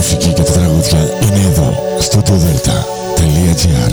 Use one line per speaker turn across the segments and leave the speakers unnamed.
μουσική και τα τραγούδια είναι εδώ, στο delta.gr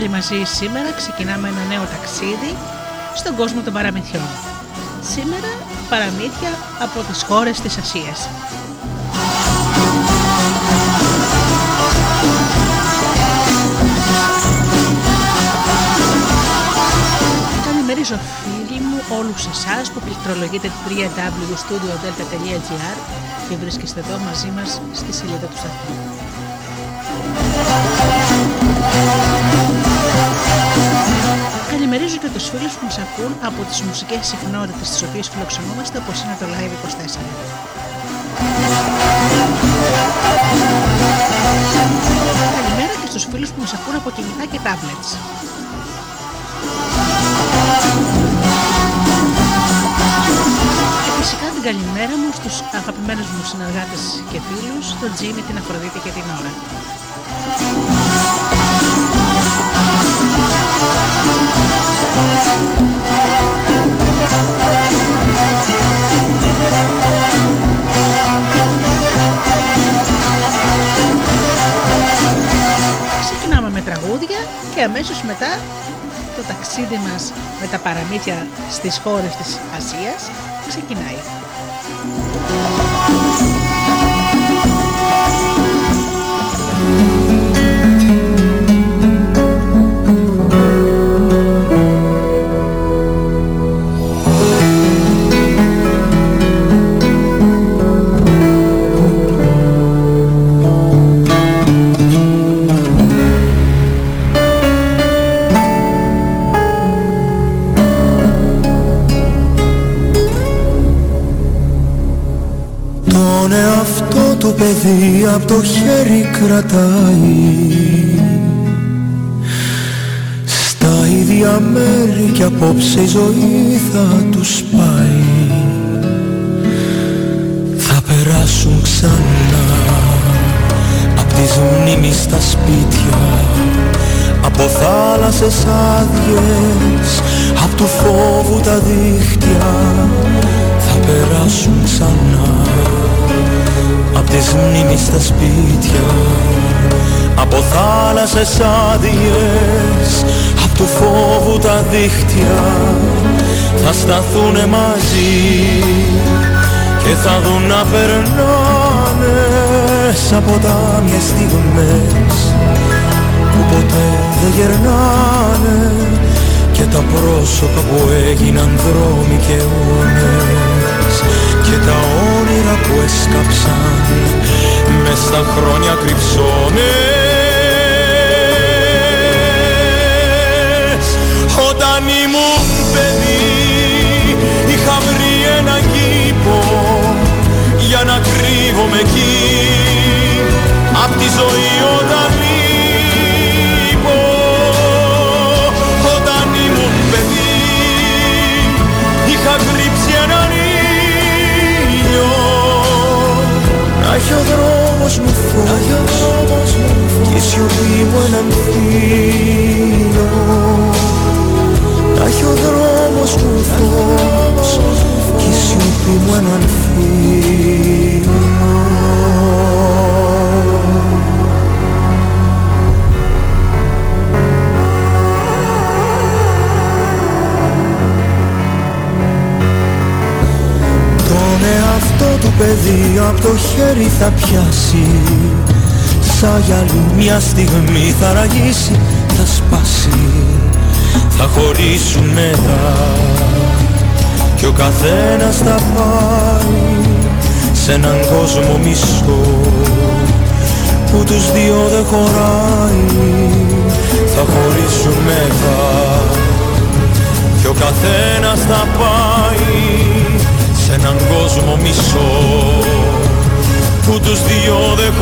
Πάλι μαζί σήμερα ξεκινάμε ένα νέο ταξίδι στον κόσμο των παραμυθιών. Σήμερα παραμύθια από τις χώρες της Ασίας. Καλημερίζω φίλοι μου όλους εσάς που πληκτρολογείτε www.studiodelta.gr και βρίσκεστε εδώ μαζί μας στη σελίδα του σταθμού. Καλημερίζω και τους φίλους που μας ακούν από τις μουσικές συχνότητες τις οποίες φιλοξενούμαστε όπως είναι το Live 24. Καλημέρα και στους φίλους που μας ακούν από κινητά και tablets. Και φυσικά την καλημέρα μου στους αγαπημένους μου συνεργάτες και φίλους, τον Τζίμι, την Αφροδίτη και την Ωρα. Και αμέσως μετά το ταξίδι μας με τα παραμύθια στις χώρες της Ασίας ξεκινάει.
Παιδί από το χέρι κρατάει. Στα ίδια μέρη κι απόψε η ζωή θα τους πάει. Θα περάσουν ξανά. Απ' τις μνήμεις στα σπίτια από θάλασσες άδειες Απ' του φόβου τα δίχτυα Θα περάσουν ξανά Απ' τις μνήμεις στα σπίτια. Από θάλασσες άδειες Απ' του φόβου τα δίχτυα. Θα σταθούνε μαζί Και θα δουν να περνάνε Σαν ποτάμιες στιγμές Που ποτέ δεν γερνάνε Και τα πρόσωπα που έγιναν δρόμοι και αιώνες και τα όνειρα που έσκαψαν. Μες στα χρόνια κρυψώνες. Όταν ήμουν παιδί είχα βρει ένα κήπο για να κρύβομαι εκεί. Απ' τη ζωή όταν κι ο δρόμος μου φως Κι η σιωπή μου έναν φίλο Να έχει ο δρόμος μου φως Κι η σιωπή μου έναν φίλο παιδί από το χέρι θα πιάσει. Σαν για μια στιγμή θα ραγίσει, θα σπάσει. Θα χωρίσουν μετά Και ο καθένας θα πάει σε έναν κόσμο μισό που τους δύο δεν χωράει. Θα χωρίσουν μετά Και ο καθένας θα πάει σε έναν κόσμο μισό που τους δυο δεν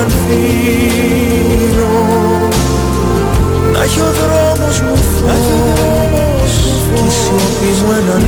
έναν Να έχει ο δρόμος μου φως η σιωπή μου έναν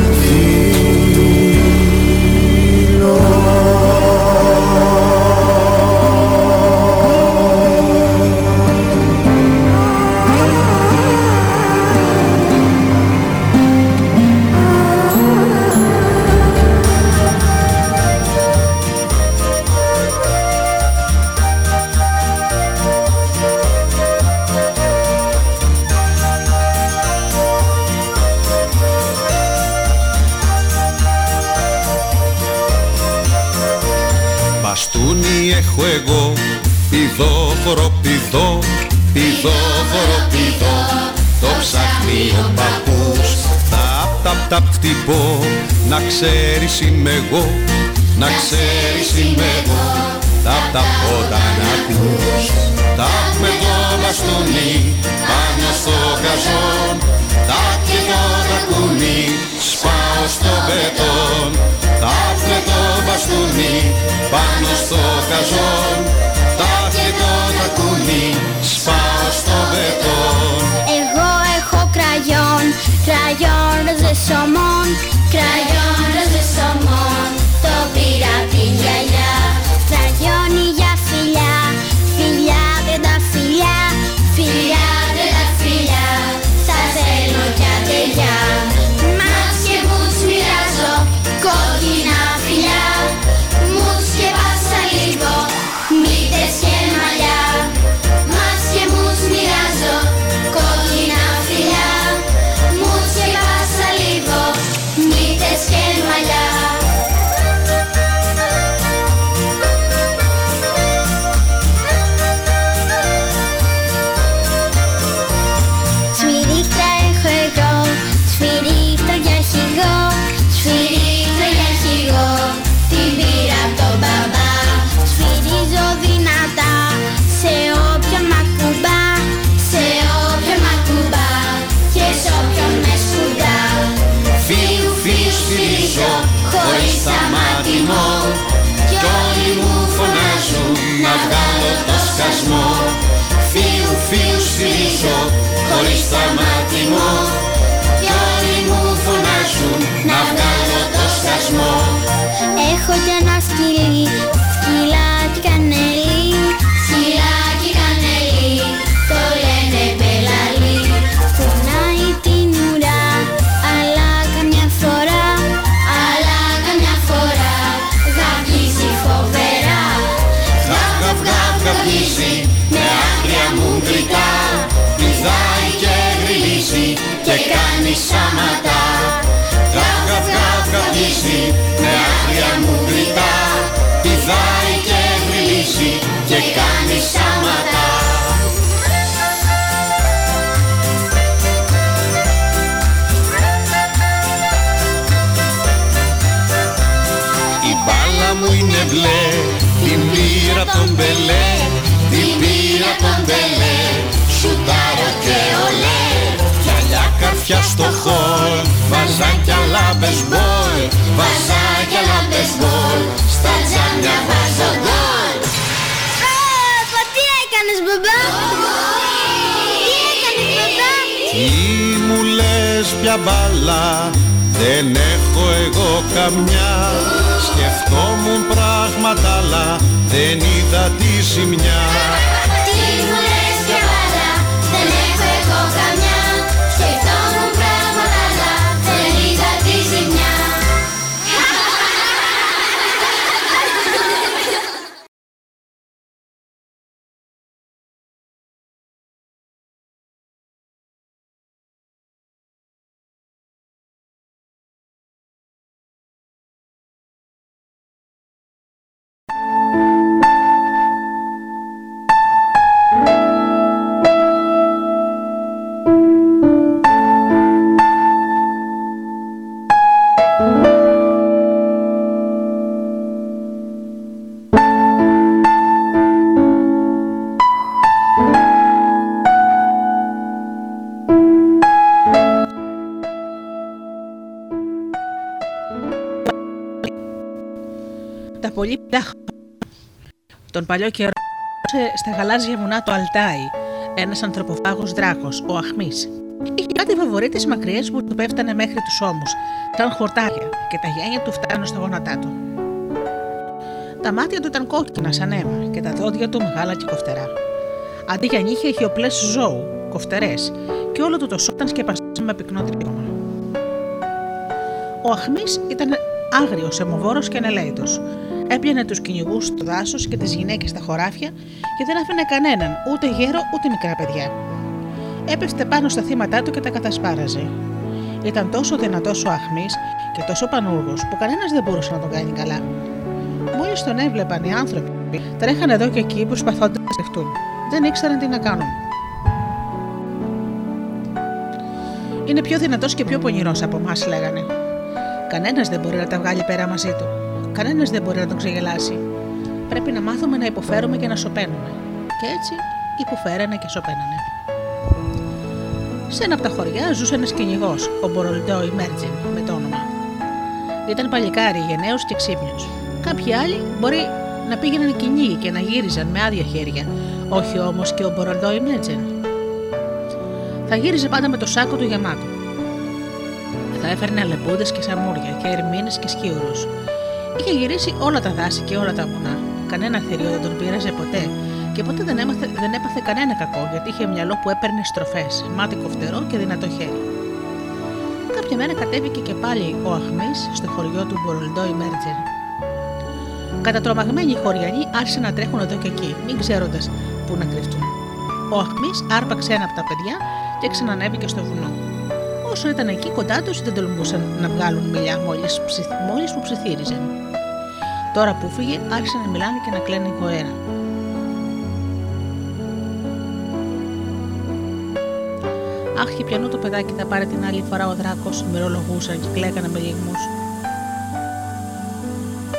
Η
μπάλα μου είναι μπλε Την πήρα τον μπελέ Την πήρα τον μπελέ Σουτάρω και ολέ Γυαλιά καρφιά στο χολ. Βαζάκια λάμπες μπολ Βαζάκια λάμπες Στα τζάμια βάζω γκολ
έκανες μπαμπά Τι έκανες μπαμπά
Τι μου λες πια μπάλα δεν έχω εγώ καμιά. Σκεφτόμουν πράγματα αλλά δεν είδα τη ζημιά
Τον παλιό καιρό σε- στα γαλάζια βουνά του Αλτάι ένας ανθρωποφάγος δράκος, ο Αχμής. Είχε κάτι φαβορίτες μακριές που του πέφτανε μέχρι τους ώμους, σαν χορτάρια και τα γένια του φτάνουν στα γόνατά του. Τα μάτια του ήταν κόκκινα σαν αίμα και τα δόντια του μεγάλα και κοφτερά. Αντί για νύχια είχε οπλές ζώου, κοφτερές και όλο του το σώμα ήταν σκεπασμένο με πυκνό τρίγωμα. Ο Αχμής ήταν άγριος, αιμοβόρος και ανελαίτο. Έπιανε τους κυνηγούς στο δάσος και τις γυναίκες στα χωράφια και δεν άφηνε κανέναν, ούτε γέρο ούτε μικρά παιδιά. Έπεφτε πάνω στα θύματα του και τα κατασπάραζε. Ήταν τόσο δυνατός ο Αχμή και τόσο πανούργος που κανένας δεν μπορούσε να τον κάνει καλά. Μόλις τον έβλεπαν οι άνθρωποι, τρέχαν εδώ και εκεί προσπαθώντας να σκεφτούν. Δεν ήξεραν τι να κάνουν. Είναι πιο δυνατός και πιο πονηρός από εμάς, λέγανε. Κανένας δεν μπορεί να τα βγάλει πέρα μαζί του. Κανένας δεν μπορεί να τον ξεγελάσει. Πρέπει να μάθουμε να υποφέρουμε και να σωπαίνουμε. Και έτσι υποφέρανε και σωπαίνανε. Σε ένα από τα χωριά ζούσε ένας κυνηγός, ο Μπορολντό Ημέρτζιν, με το όνομα. Ήταν παλικάρι, γενναίος και ξύπνιος. Κάποιοι άλλοι μπορεί να πήγαιναν κυνήγι και να γύριζαν με άδεια χέρια, όχι όμως και ο Μπορολντό Ημέρτζιν. Θα γύριζε πάντα με το σάκο του γεμάτο. Θα έφερνε αλεπούδε και σαμούρια και ερμήνες και σκιούρου. Είχε γυρίσει όλα τα δάση και όλα τα βουνά. Κανένα θηρίο δεν τον πείραζε ποτέ και ποτέ δεν, έμαθε, δεν έπαθε κανένα κακό γιατί είχε μυαλό που έπαιρνε στροφές, μάτι κοφτερό και δυνατό χέρι. Κάποια μέρα κατέβηκε και πάλι ο Αχμής στο χωριό του Μπορολντό Ημέρτζερ. Κατατρομαγμένοι οι χωριανοί άρχισαν να τρέχουν εδώ και εκεί, μην ξέροντας πού να κρυφτούν. Ο Αχμής άρπαξε ένα από τα παιδιά και ξανανέβηκε στο βουνό. Όσο ήταν εκεί κοντά τους, δεν τολμούσαν να βγάλουν μιλιά μόλις που ψιθύριζαν. Τώρα που φύγε, άρχισαν να μιλάνε και να κλαίνε γοέρα. Αχ, και πιανού το παιδάκι θα πάρει την άλλη φορά ο δράκος, μυρολογούσαν και κλαίγανε με λιγμούς.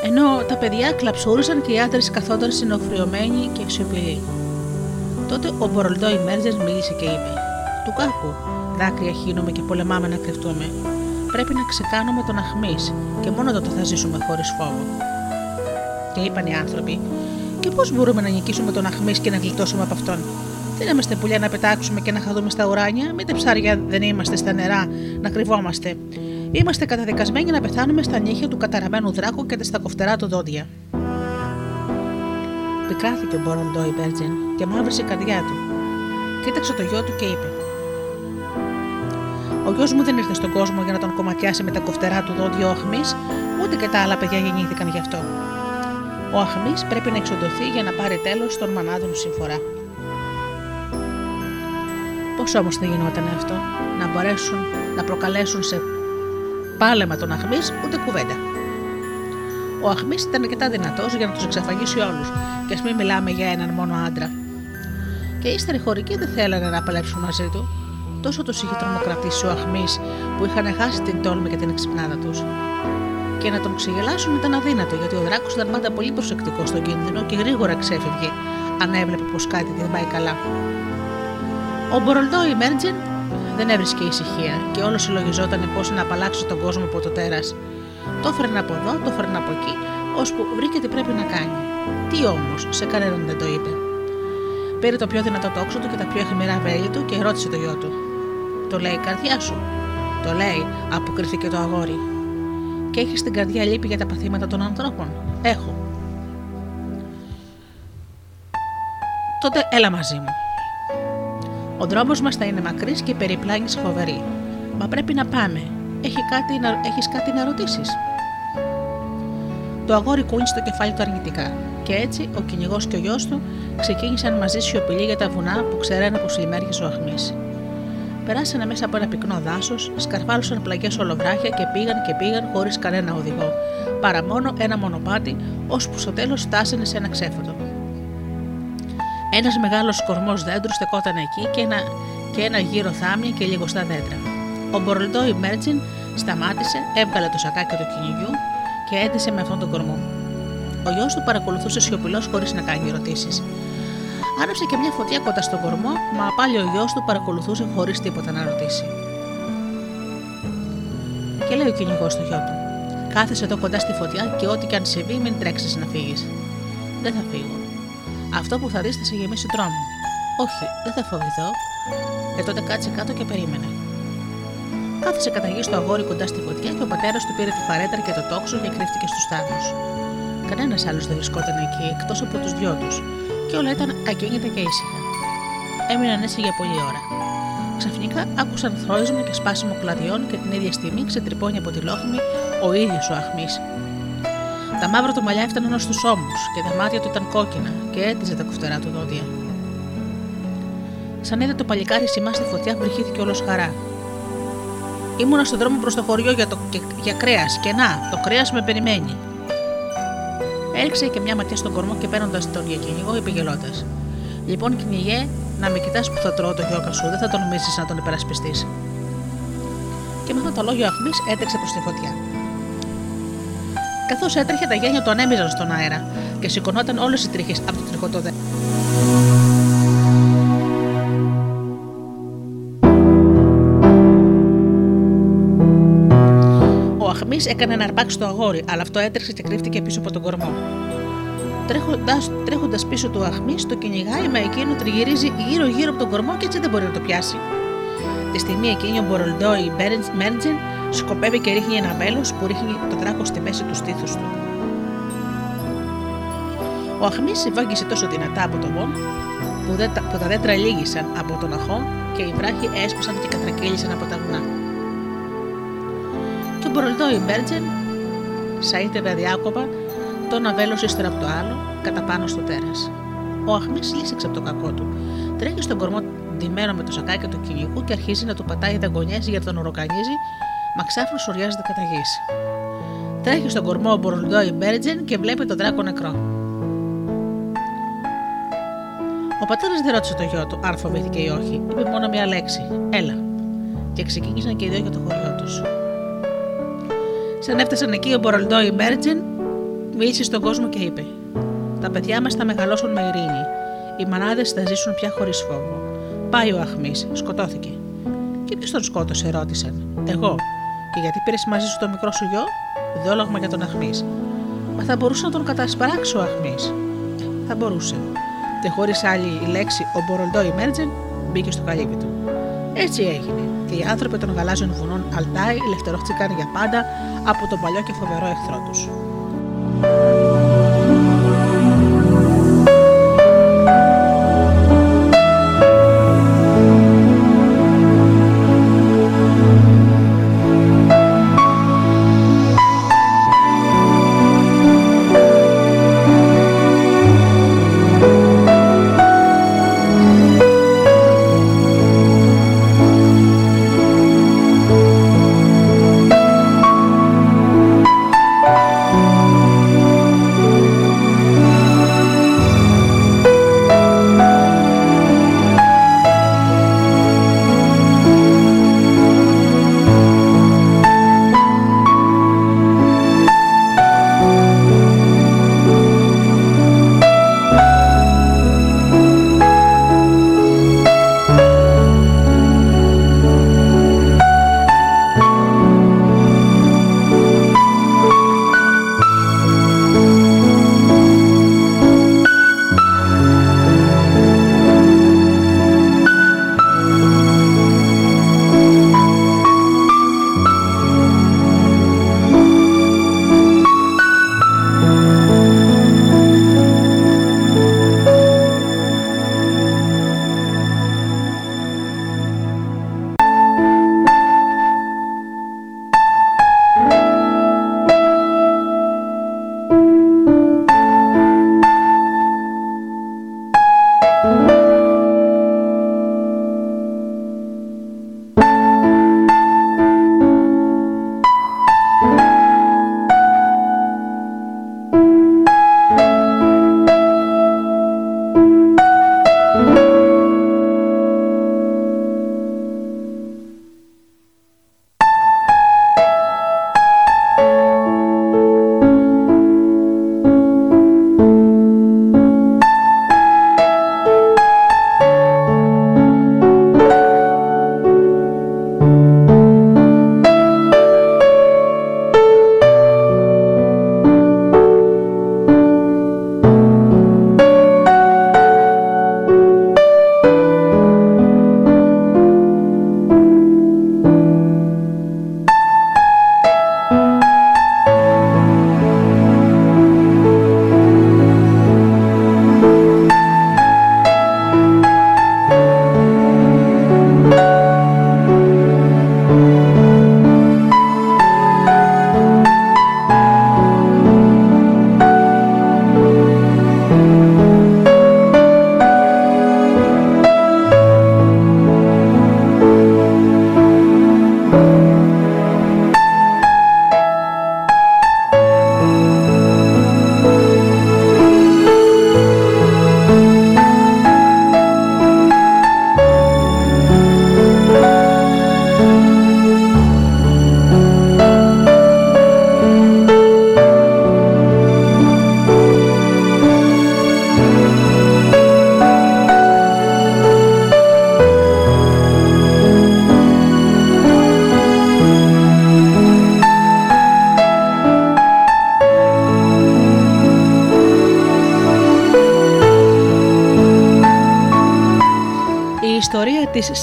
Ενώ τα παιδιά κλαψούρισαν και οι άντρες καθόταν συνοφριωμένοι και αξιοπηλοί. Τότε ο Μπορολντό Ημέρζερ μίλησε και είπε: Του κάκου, δάκρυα χύνουμε και πολεμάμε να κρυφτούμε. Πρέπει να ξεκάνουμε τον αχμής και μόνο τότε θα ζήσουμε χωρίς φόβο. Και είπαν οι άνθρωποι: Και πώς μπορούμε να νικήσουμε τον αχμή και να γλιτώσουμε από αυτόν; Δεν είμαστε πουλιά να πετάξουμε και να χαδούμε στα ουράνια, μήτε ψάρια δεν είμαστε στα νερά να κρυβόμαστε. Είμαστε καταδικασμένοι να πεθάνουμε στα νύχια του καταραμένου δράκου και στα κοφτερά του δόντια. Πικράθηκε ο Μποροντό η Μπέρτζεν και μαύρισε η καρδιά του. Κοίταξε το γιο του και είπε: Ο γιος μου δεν ήρθε στον κόσμο για να τον κομματιάσει με τα κοφτερά του δόντια ο Αχμής, ούτε και τα άλλα παιδιά γεννήθηκαν γι' αυτό. Ο Αχμής πρέπει να εξοντωθεί για να πάρει τέλος στον μανάδων συμφορά. Πώς όμως θα γινόταν αυτό, να μπορέσουν να προκαλέσουν σε πάλεμα τον Αχμής ούτε κουβέντα. Ο Αχμής ήταν αρκετά δυνατός για να τους εξαφανίσει όλους, και ας μην μιλάμε για έναν μόνο άντρα. Και οι ύστεροι χωρικοί δεν θέλανε να παλέψουν μαζί του. Τόσο τους είχε τρομοκρατήσει ο Αχμής που είχαν χάσει την τόλμη και την εξυπνάδα τους. Και να τον ξεγελάσουν ήταν αδύνατο, γιατί ο δράκος ήταν πάντα πολύ προσεκτικός στον κίνδυνο και γρήγορα ξέφευγε αν έβλεπε πως κάτι δεν πάει καλά. Ο Μπορολντό Ημέρτζεν δεν έβρισκε ησυχία και όλο συλλογιζόταν πώς να απαλλάξει τον κόσμο από το τέρας. Το έφερνε από εδώ, το έφερνε από εκεί, ώσπου βρήκε τι πρέπει να κάνει. Τι όμως, σε κανέναν δεν το είπε. Πήρε το πιο δυνατό τόξο του και τα πιο εχμηρά βέλη του και ρώτησε το γιο του. Το λέει η καρδιά σου. Το λέει, αποκριθήκε το αγόρι. Και έχεις την καρδιά λύπη για τα παθήματα των ανθρώπων. Έχω. Τότε έλα μαζί μου. Ο δρόμος μας θα είναι μακρύς και η περιπλάνηση φοβερή. Μα πρέπει να πάμε. Έχει κάτι να, έχεις κάτι να ρωτήσεις; Το αγόρι κούνησε το κεφάλι του αρνητικά. Και έτσι ο κυνηγός και ο γιος του ξεκίνησαν μαζί σιωπηλοί για τα βουνά που ξέρανε πως λιμέργησε ο Αχμής. Περάσανε μέσα από ένα πυκνό δάσος, σκαρφάλωσαν πλαγιές ολοβράχια και πήγαν και πήγαν χωρίς κανένα οδηγό, παρά μόνο ένα μονοπάτι, ώσπου στο τέλος φτάσανε σε ένα ξέφωτο. Ένας μεγάλος κορμός δέντρου στεκόταν εκεί και ένα, και ένα γύρο θάμνη και λίγο στα δέντρα. Ο Μπορλντόι Μέρτζιν σταμάτησε, έβγαλε το σακάκι του κυνηγιού και έντυσε με αυτόν τον κορμό. Ο γιος του παρακολουθούσε σιωπηλός χωρίς να κάνει ερωτήσεις. Άναψε και μια φωτιά κοντά στον κορμό, μα πάλι ο γιος του παρακολουθούσε χωρίς τίποτα να ρωτήσει. Και λέει ο κυνηγός στο γιο του: Κάθεσαι εδώ κοντά στη φωτιά και ό,τι και αν συμβεί, μην τρέξεις να φύγεις. Δεν θα φύγω. Αυτό που θα δεις θα σε γεμίσει τρόμο. Όχι, δεν θα φοβηθώ. Ε, τότε κάτσε κάτω και περίμενε. Κάθισε κατά γη στο αγόρι κοντά στη φωτιά και ο πατέρας του πήρε τη φαρέτρα και το τόξο και κρύφτηκε στους θάμνου. Κανένας άλλος δεν βρισκόταν εκεί εκτός από τους δυο τους, και όλα ήταν ακίνητα και ήσυχα. Έμειναν έτσι για πολλή ώρα. Ξαφνικά άκουσαν θρόισμα και σπάσιμο κλαδιών και την ίδια στιγμή ξετρυπώνει από τη λόχνη ο ίδιος ο Αχμής. Τα μαύρα του μαλλιά έφταναν ως τους ώμους και τα μάτια του ήταν κόκκινα και έτυζε τα κουφτερά του δόντια. Σαν είδε το παλικάρι σημά στη φωτιά, βρυχήθηκε όλος χαρά. Ήμουνα στον δρόμο προς το χωριό για, το, για κρέας και να, το κρέας με περιμένει. Έριξε και μια ματιά στον κορμό και παίρνοντας τον για κυνηγό, είπε γελώντας. Λοιπόν, κυνηγέ, να με κοιτάς που θα τρώω το γιώκα σου, δεν θα τον νομίζεις να τον υπερασπιστείς. Και με αυτά τα λόγια ο Αχμής έτρεξε προς τη φωτιά. Καθώς έτρεχε, τα γένια του ανέμιζαν στον αέρα και σηκωνόταν όλες οι τρίχες από το τριχωτό δέντρο. Ο Αχμή έκανε ένα αρπάξ στο αγόρι, αλλά αυτό έτρεξε και κρύφτηκε πίσω από τον κορμό. Τρέχοντας πίσω του Αχμή, το κυνηγάει, μα εκείνο τριγυρίζει γύρω-γύρω από τον κορμό και έτσι δεν μπορεί να το πιάσει. Τη στιγμή εκείνη ο Μπορολντόι Μέρτζιν σκοπεύει και ρίχνει ένα μέλο που ρίχνει το δράκο στη μέση του στήθους του. Ο Αχμή βάγγισε τόσο δυνατά από τον βόν που, δεν, που τα δέντρα λύγησαν από τον αχό και οι βράχοι έσπασαν και κατρακύλησαν από τα βουνά. Και ο Μπορολντόι Μέρτζιν σαΐτευε αδιάκοπα το ένα βέλο ύστερα από το άλλο, κατά πάνω στο τέρας. Ο Αχμής λύσεξε από το κακό του. Τρέχει στον κορμό ντυμένο με το σακάκι του κυνηγού και αρχίζει να του πατάει δαγκονιές για τον οροκανίζει, μα ξάφνου σουριάζεται κατά γης. Τρέχει στον κορμό ο Μπορολντόι Μπέρτζεν και βλέπει τον δράκο νεκρό. Ο πατέρας δεν ρώτησε το γιο του αν φοβήθηκε ή όχι, είπε μόνο μία λέξη: Έλα. Και ξεκίνησαν και οι δύο για το χωριό τους. Σαν έφτασαν εκεί, ο Μπορολντόι Μπέρτζεν μίλησε στον κόσμο και είπε: Τα παιδιά μας θα μεγαλώσουν με ειρήνη. Οι μανάδες θα ζήσουν πια χωρίς φόβο. Πάει ο Αχμής, σκοτώθηκε. Και ποιος τον σκότωσε, ρώτησαν. Εγώ. Και γιατί πήρες μαζί σου το μικρό σου γιο, δόλογμα για τον Αχμής. Μα θα μπορούσε να τον κατασπράξει ο Αχμής. Θα μπορούσε. Και χωρίς άλλη λέξη, ο Μπορολντό Μέρτζεν μπήκε στο καλύβι του. Έτσι έγινε. Και οι άνθρωποι των γαλάζιων βουνών Αλτάι ελευθερώθηκαν για πάντα από τον παλιό και φοβερό εχθρό τους.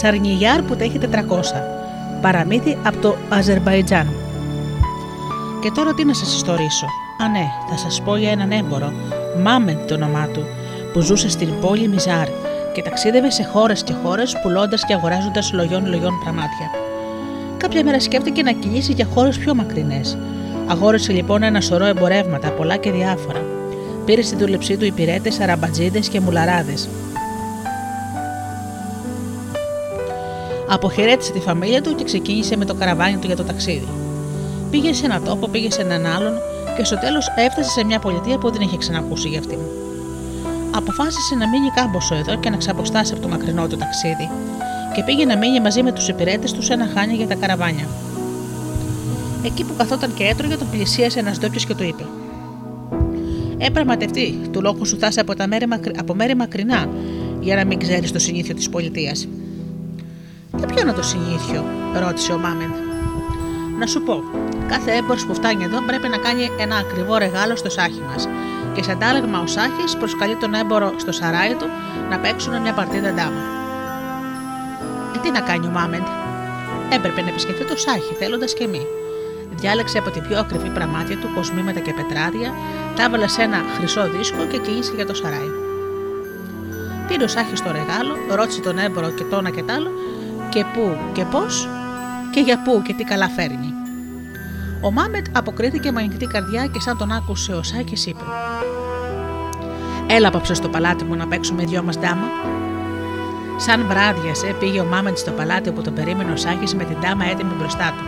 Σαρνιγιάρ που τα έχει 400. Παραμύθι από το Αζερβαϊτζάν. Και τώρα τι να σας ιστορίσω. Α ναι, θα σας πω για έναν έμπορο, Μάμεν το όνομά του, που ζούσε στην πόλη Μιζάρ και ταξίδευε σε χώρες και χώρες πουλώντας και αγοράζοντας λογιών λογιών πραμάτια. Κάποια μέρα σκέφτηκε να κινήσει για χώρες πιο μακρινές. Αγόρασε λοιπόν ένα σωρό εμπορεύματα, πολλά και διάφορα. Πήρε στη δούλεψή του υπηρέτε, αραμπατζίδες και μουλαράδες. Αποχαιρέτησε τη φαμίλια του και ξεκίνησε με το καραβάνι του για το ταξίδι. Πήγε σε ένα τόπο, πήγε σε έναν άλλον και στο τέλος έφτασε σε μια πολιτεία που δεν είχε ξανακούσει για αυτήν. Αποφάσισε να μείνει κάμποσο εδώ και να ξαποστάσει από το μακρινό του ταξίδι και πήγε να μείνει μαζί με τους υπηρέτες τους σε ένα χάνι για τα καραβάνια. Εκεί που καθόταν και έτρωγε, τον πλησίασε ένας ντόπιος και του είπε: Ε, πραγματευτεί, του λόγου σου θάσε από, τα μέρη, από μέρη μακρινά για να μην ξέρεις το συνήθιο της πολιτείας. Και ποιο είναι το συνήθιο, ρώτησε ο Μάμεντ. Να σου πω, κάθε έμπορος που φτάνει εδώ πρέπει να κάνει ένα ακριβό ρεγάλο στο σάχι μας. Και σε αντάλλαγμα ο Σάχης προσκαλεί τον έμπορο στο σαράι του να παίξουν μια παρτίδα ντάμα. Ε, τι να κάνει ο Μάμεντ; Έπρεπε να επισκεφτεί το Σάχη, θέλοντας και μη. Διάλεξε από την πιο ακριβή πραμάτια του κοσμήματα και πετράδια, τα έβαλε σε ένα χρυσό δίσκο και κίνησε για το σαράι. Πήρε ο Σάχης στο ρεγάλο, ρώτησε τον έμπορο και το ένα και τ' άλλο, και πού και πώς και για πού και τι καλά φέρνει. Ο Μάμετ αποκρίθηκε με ανοιχτή καρδιά και σαν τον άκουσε ο Σάκης είπε: Έλα απόψε στο παλάτι μου να παίξουμε δυο μας ντάμα. Σαν βράδιασε, πήγε ο Μάμετ στο παλάτι όπου τον περίμενε ο Σάκης με την ντάμα έτοιμη μπροστά του.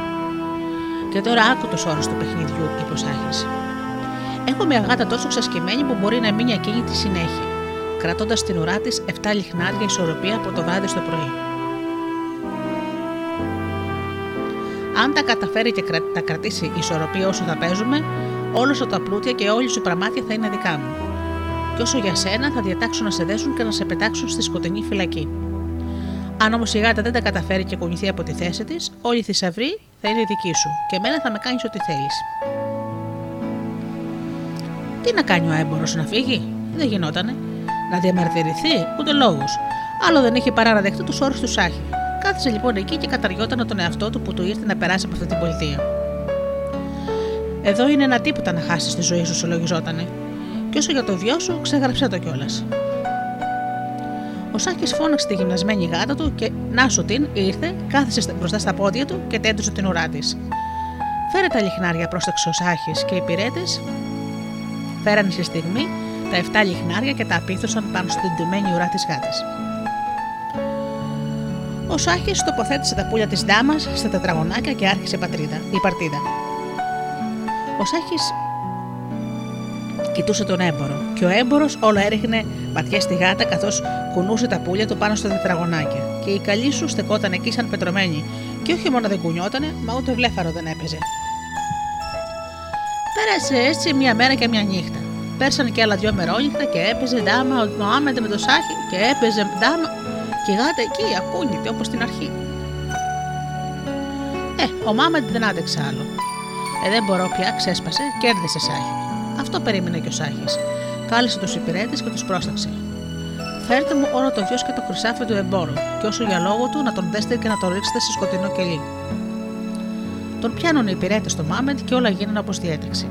Και τώρα άκου τους όρους του παιχνιδιού, είπε ο Σάχη. Έχω μια γάτα τόσο ξασκημένη που μπορεί να μείνει ακίνητη συνέχεια, κρατώντας στην ουρά της 7 λιχνάρια ισορροπία από το βράδυ στο πρωί. Αν τα καταφέρει και τα κρατήσει η ισορροπία όσο θα παίζουμε, όλο σου τα πλούτια και όλη σου πραμάτια θα είναι δικά μου. Και όσο για σένα θα διατάξουν να σε δέσουν και να σε πετάξουν στη σκοτεινή φυλακή. Αν όμως η γάτα δεν τα καταφέρει και κουνηθεί από τη θέση της, όλη η θησαυρή θα είναι δική σου και εμένα θα με κάνεις ό,τι θέλεις. Τι να κάνει ο έμπορος να φύγει, δεν γινότανε. Να διαμαρτυρηθεί, ούτε λόγο. Άλλο δεν είχε παρά να δεχτεί τους όρους του Σάχη. Κάθισε λοιπόν εκεί και καταριόταν τον εαυτό του που του ήρθε να περάσει από αυτή την πολιτεία. Εδώ είναι ένα τίποτα να χάσει τη ζωή σου, συλλογιζότανε. Και όσο για το βιό σου, ξέγραψε το κιόλας. Ο Σάκης φώναξε τη γυμνασμένη γάτα του και να σου την ήρθε, κάθισε μπροστά στα πόδια του και τέντωσε την ουρά της. Φέρε τα λιχνάρια, πρόσταξε ο Σάχη και οι πυρέτες φέρανε στη στιγμή τα 7 λιχνάρια και τα απίθωσαν πάνω στην τιμένη ουρά της γάτας. Ο Σάχη τοποθέτησε τα πουλια της ντάμας στα τετραγωνάκια και άρχισε πατρίδα, η παρτίδα. Ο Σάχη κοιτούσε τον έμπορο και ο έμπορο όλο έριχνε ματιά στη γάτα καθώς κουνούσε τα πουλια του πάνω στα τετραγωνάκια. Και η καλή σου στεκόταν εκεί σαν πετρωμένη, και όχι μόνο δεν κουνιότανε, μα ούτε βλέφαρο δεν έπαιζε. Πέρασε έτσι μία μέρα και μία νύχτα. Πέρσαν και άλλα δυο μερόλιχτα και έπαιζε ντάμα ο Μωάμεντε με το Σάχη και έπαιζε ντάμα και η γάτα εκεί ακούνεται όπως στην αρχή. Ε, ο Μάμεντ δεν άντεξε άλλο. Ε, δεν μπορώ πια, ξέσπασε και έρθει Σάχη. Αυτό περίμενε και ο Σάχης. Κάλεσε τους υπηρέτες και τους πρόσταξε. Φέρτε μου όλο το γιος και το χρυσάφι του εμπόρου, και όσο για λόγο του να τον δέστε και να τον ρίξετε σε σκοτεινό κελί. Τον πιάνουν οι υπηρέτες στο Μάμεντ και όλα γίνανε όπως διέτρεξε.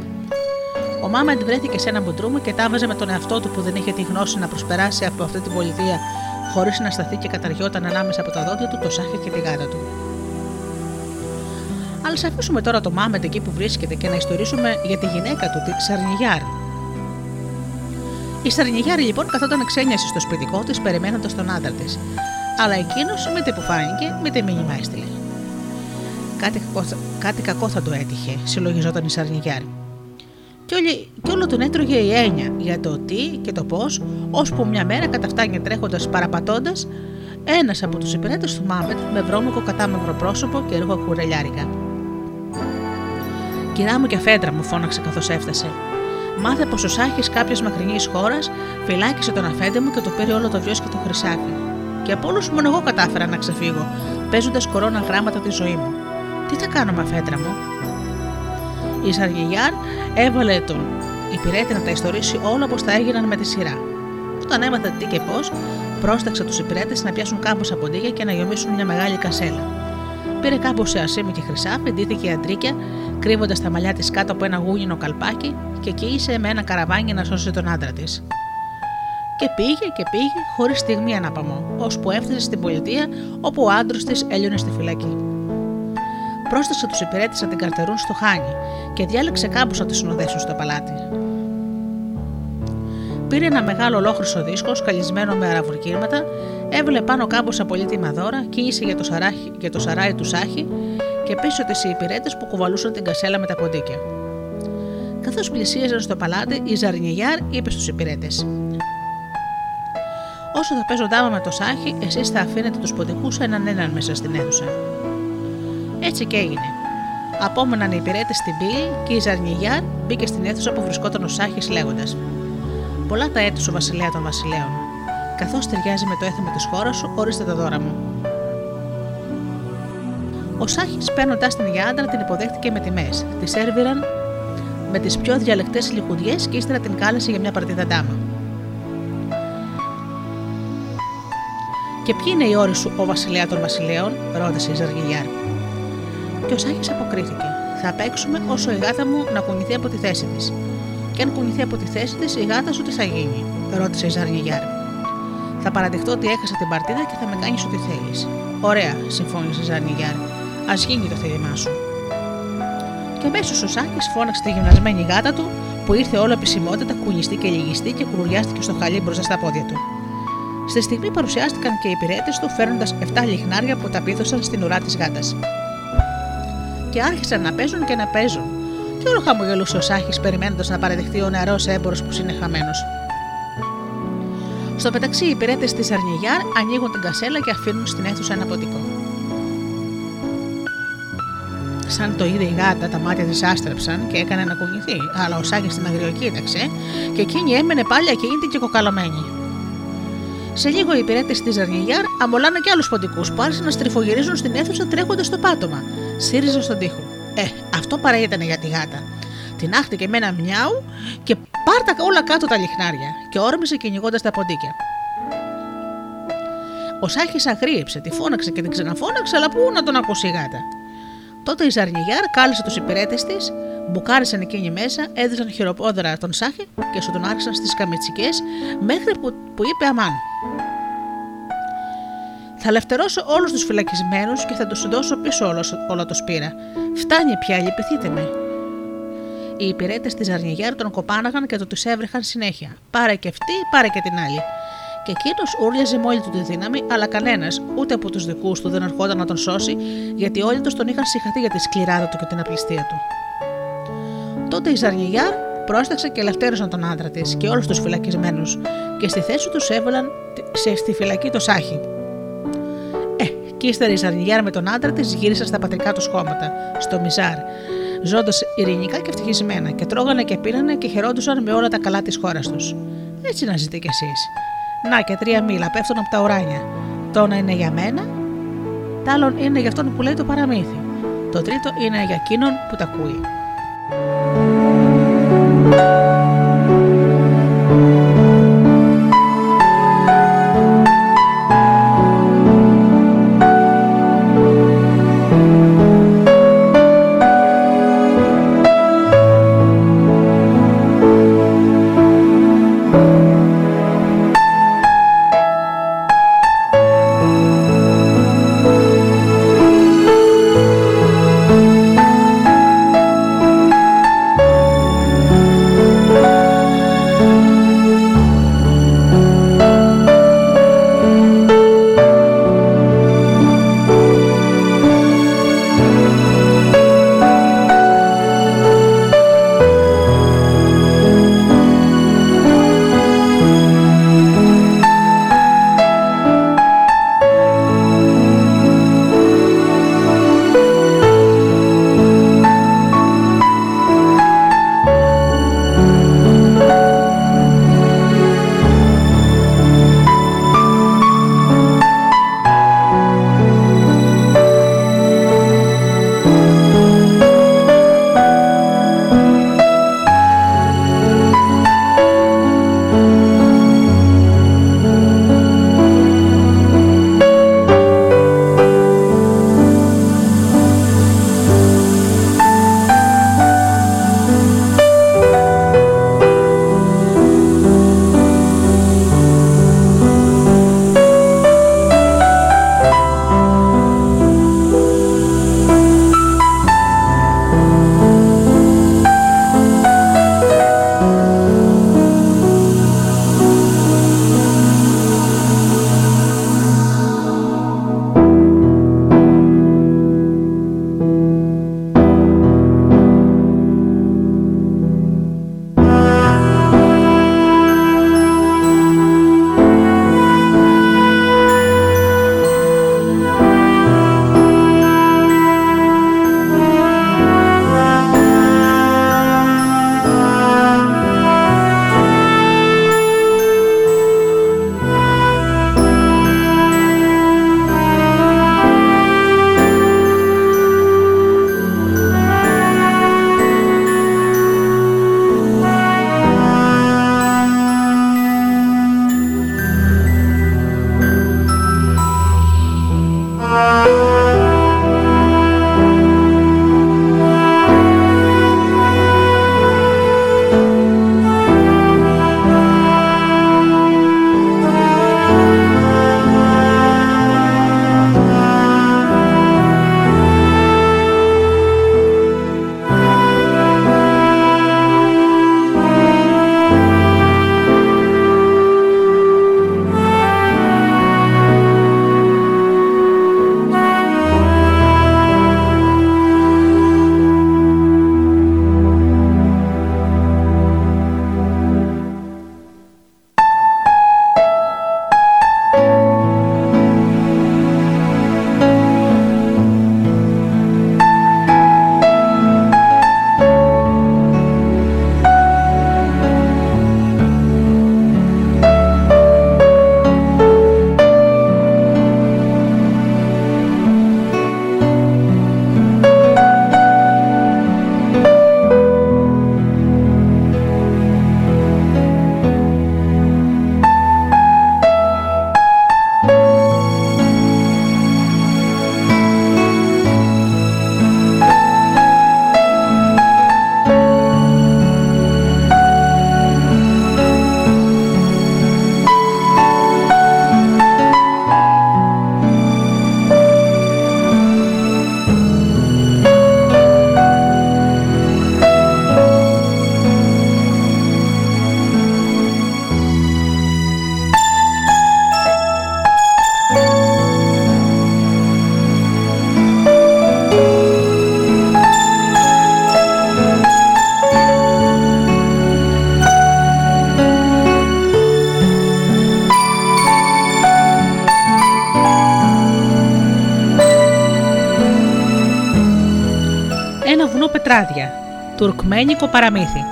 Ο Μάμεντ βρέθηκε σε ένα μπουντρούμο και τάβαζε με τον εαυτό του που δεν είχε τη γνώση να προσπεράσει από αυτή την πολιτεία χωρίς να σταθεί και καταριόταν ανάμεσα από τα δόντια του το σάχι και τη γάτα του. Αλλά α αφήσουμε τώρα το Μάμεντ εκεί που βρίσκεται και να ιστορίσουμε για τη γυναίκα του, τη Σαρνιγιάρ. Η Σαρνιγιάρ λοιπόν καθόταν ξένιαση στο σπιτικό της περιμένοντας τον άντρα της, αλλά εκείνος με που φάνηκε, με τη μήνυμα έστειλε. Κάτι κακό, κάτι κακό θα το έτυχε, συλλογιζόταν η Σαρνιγιάρ και, όλη, και όλο τον έτρωγε η έννοια για το τι και το πώς, ώσπου μια μέρα καταφτάνει τρέχοντας παραπατώντας ένας από τους υπηρέτες του Μάμετ με βρώμικο κατάμαυρο πρόσωπο και έργο κουρελιάρικα. Κυρά μου και αφέντρα μου, φώναξε καθώς έφτασε. Μάθε πως ο Σάχης κάποια μακρινής χώρας φυλάκισε τον αφέντε μου και το πήρε όλο το βιός και το χρυσάφι. Και από όλους μόνο εγώ κατάφερα να ξεφύγω, παίζοντας κορώνα γράμματα τη ζωή μου. Τι θα κάνω με αφέντρα μου, η Σαργιγιάν έβαλε τον υπηρέτη να τα ιστορίσει όλα όπως θα έγιναν με τη σειρά. Όταν έμαθε τι και πώς, Πρόσταξε τους υπηρέτες να πιάσουν κάμποσα ποντίκια και να γεμίσουν μια μεγάλη κασέλα. Πήρε κάπως σε ασίμι και χρυσάφι, ντύθηκε η αντρίκια, κρύβοντας τα μαλλιά της κάτω από ένα γούνινο καλπάκι και κύησε με ένα καραβάνι να σώσει τον άντρα της. Και πήγε και πήγε χωρίς στιγμή ανάπαμο, ώσπου έφτασε στην πολιτεία όπου ο άντρος της έλειωνε στη φυλακή. Πρόσταξε τους υπηρέτες να την καρτερούν στο χάνι και διάλεξε κάπου να τη συνοδέσουν στο παλάτι. Πήρε ένα μεγάλο ολόχρυσο δίσκο σκαλισμένο με αραβουρκύρματα, έβαλε πάνω κάμποσα πολύτιμα δώρα, κοίησε για το, σαράχι, για το σαράι του Σάχη και πίσω της οι υπηρέτες που κουβαλούσαν την κασέλα με τα ποντίκια. Καθώς πλησίαζαν στο παλάτι, η Ζαρνιγιάρ είπε στους υπηρέτες: Όσο θα παίζω δάμα με το Σάχη, εσείς θα αφήνετε τους ποντικούς έναν έναν μέσα στην αίθουσα. Έτσι και έγινε. Απόμεναν οι υπηρέτε στην πύλη και η Ζαρνιγιάρ μπήκε στην αίθουσα που βρισκόταν ο Σάχης λέγοντας: Πολλά τα έτη σου, Βασιλέα των Βασιλέων. Καθώς ταιριάζει με το έθιμο της χώρας σου, ορίστε τα δώρα μου. Ο Σάχης, παίρνοντα την για άντρα, την υποδέχτηκε με τιμές. Της έρβηραν με τις πιο διαλεκτές λιχουδιέ και ύστερα την κάλεσε για μια παρτίδα ντάμα. Και ποιοι είναι οι όροι σου, ο Βασιλέα των Βασιλέων, ρώτησε η Ζαργιλιάρ. Και ο Σάχη αποκρίθηκε. Θα παίξουμε όσο η γάτα μου να κουνηθεί από τη θέση της. Και αν κουνηθεί από τη θέση της, η γάτα σου τι θα γίνει, ρώτησε η Ζαργιλιάρ. Θα παραδεχτώ ότι έχασα την παρτίδα και θα με κάνεις ό,τι θέλεις. Ωραία, συμφώνησε η Ζαρνιγιάρ. Α γίνει το θέλημά σου. Και αμέσως ο Σάκης φώναξε τη γυμνασμένη γάτα του, που ήρθε όλο επισημότητα, κουνιστή και λυγιστή και κουρουριάστηκε στο χαλί μπροστά στα πόδια του. Στη στιγμή παρουσιάστηκαν και οι υπηρέτες του, φέρνοντας 7 λιχνάρια που τα πίδωσαν στην ουρά της γάτας. Και άρχισαν να παίζουν και να παίζουν, και όλο χαμογελούσε ο Σάχης περιμένοντας να παραδεχτεί ο νεαρός έμπορος που είναι χαμένος. Στο μεταξύ, οι υπηρέτε της Αρνιγιάρ ανοίγουν την κασέλα και αφήνουν στην αίθουσα ένα ποτικό. Σαν το είδε η γάτα, τα μάτια της άστρεψαν και έκανε να κουνηθεί, αλλά ο Σάκη την αγριοκοίταξε και εκείνη έμενε πάλι ακίνητη και κοκαλωμένη. Σε λίγο οι υπηρέτε της Ζαρνιγιάρ αμολάνε και άλλους ποντικούς που άρχισαν να στριφογυρίζουν στην αίθουσα τρέχοντας στο πάτωμα. Σύριζαν στον τοίχο. Ε, αυτό παρά ήταν για τη γάτα. Την άχτηκε με ένα μιάου και πάρτα όλα κάτω τα λιχνάρια και όρμησε κυνηγώντας τα ποντίκια. Ο Σάχη αγρίεψε, τη φώναξε και την ξαναφώναξε, αλλά πού να τον ακούσει η γάτα. Τότε η Ζαρνιγιάρ κάλεσε τους υπηρέτες της, μπουκάρισαν εκείνοι μέσα, έδωσαν χειροπόδρα τον Σάχη και σου τον άρχισαν στις καμιτσικές μέχρι που, που είπε αμάν. Θα λευτερώσω όλους τους φυλακισμένους και θα τους δώσω πίσω όλο, όλο το σπήρα. Φτάνει πια, λυπηθείτε με. Οι υπηρέτες της Ζαρνιγιάρ τον κοπάναγαν και το τους έβρεχαν συνέχεια. Πάρε και αυτή, πάρε και την άλλη. Και εκείνος ούρλιαζε με όλη του τη δύναμη, αλλά κανένας, ούτε από τους δικούς του, δεν ερχόταν να τον σώσει, γιατί όλοι τους τον είχαν συγχαθεί για τη σκληράδα του και την απληστία του. Τότε η Ζαρνιγιάρ πρόσταξε και ελευθέρωσαν τον άντρα της και όλους τους φυλακισμένους, και στη θέση τους έβαλαν σε, στη φυλακή το Σάχη. Ε, και ύστερα η Ζαρνιγιάρ με τον άντρα της γύρισαν στα πατρικά του χώματα, στο Μιζάρ, ζώντας ειρηνικά και ευτυχισμένα και τρώγανε και πίνανε και χαιρόντουσαν με όλα τα καλά της χώρας τους. Έτσι να ζητείτε κι εσείς. Να και τρία μήλα πέφτουν από τα ουράνια. Το ένα είναι για μένα, το άλλο είναι για αυτόν που λέει το παραμύθι. Το τρίτο είναι για εκείνον που τα ακούει. Τουρκμένικο παραμύθι.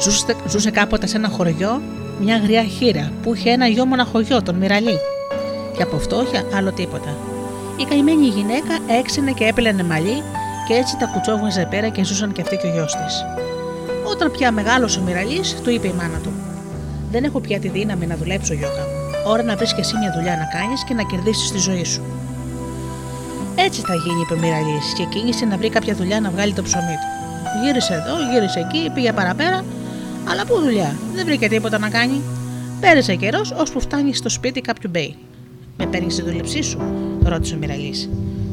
Ζούσε, ζούσε κάποτε σε ένα χωριό μια γριά χείρα που είχε ένα γιο μοναχογιό, τον Μυραλή. Και από φτώχεια άλλο τίποτα. Η καημένη γυναίκα έξινε και έπελαινε μαλλί και έτσι τα κουτσόβγαζε πέρα και ζούσαν και αυτή και ο γιος της. Όταν πια μεγάλο ο Μυραλή, του είπε η μάνα του: Δεν έχω πια τη δύναμη να δουλέψω, Γιώκα μου. Ώρα να βρεις και εσύ μια δουλειά να κάνεις και να κερδίσεις τη ζωή σου. Έτσι θα γίνει, είπε ο Μυραλή, και κίνησε να βρει κάποια δουλειά να βγάλει το ψωμί του. Γύρισε εδώ, γύρισε εκεί, πήγε παραπέρα, αλλά πού δουλειά, δεν βρήκε τίποτα να κάνει. Πέρασε καιρός ώσπου φτάνει στο σπίτι κάποιου μπέι. Με παίρνεις στη δούλεψή σου, ρώτησε ο Μυραλή.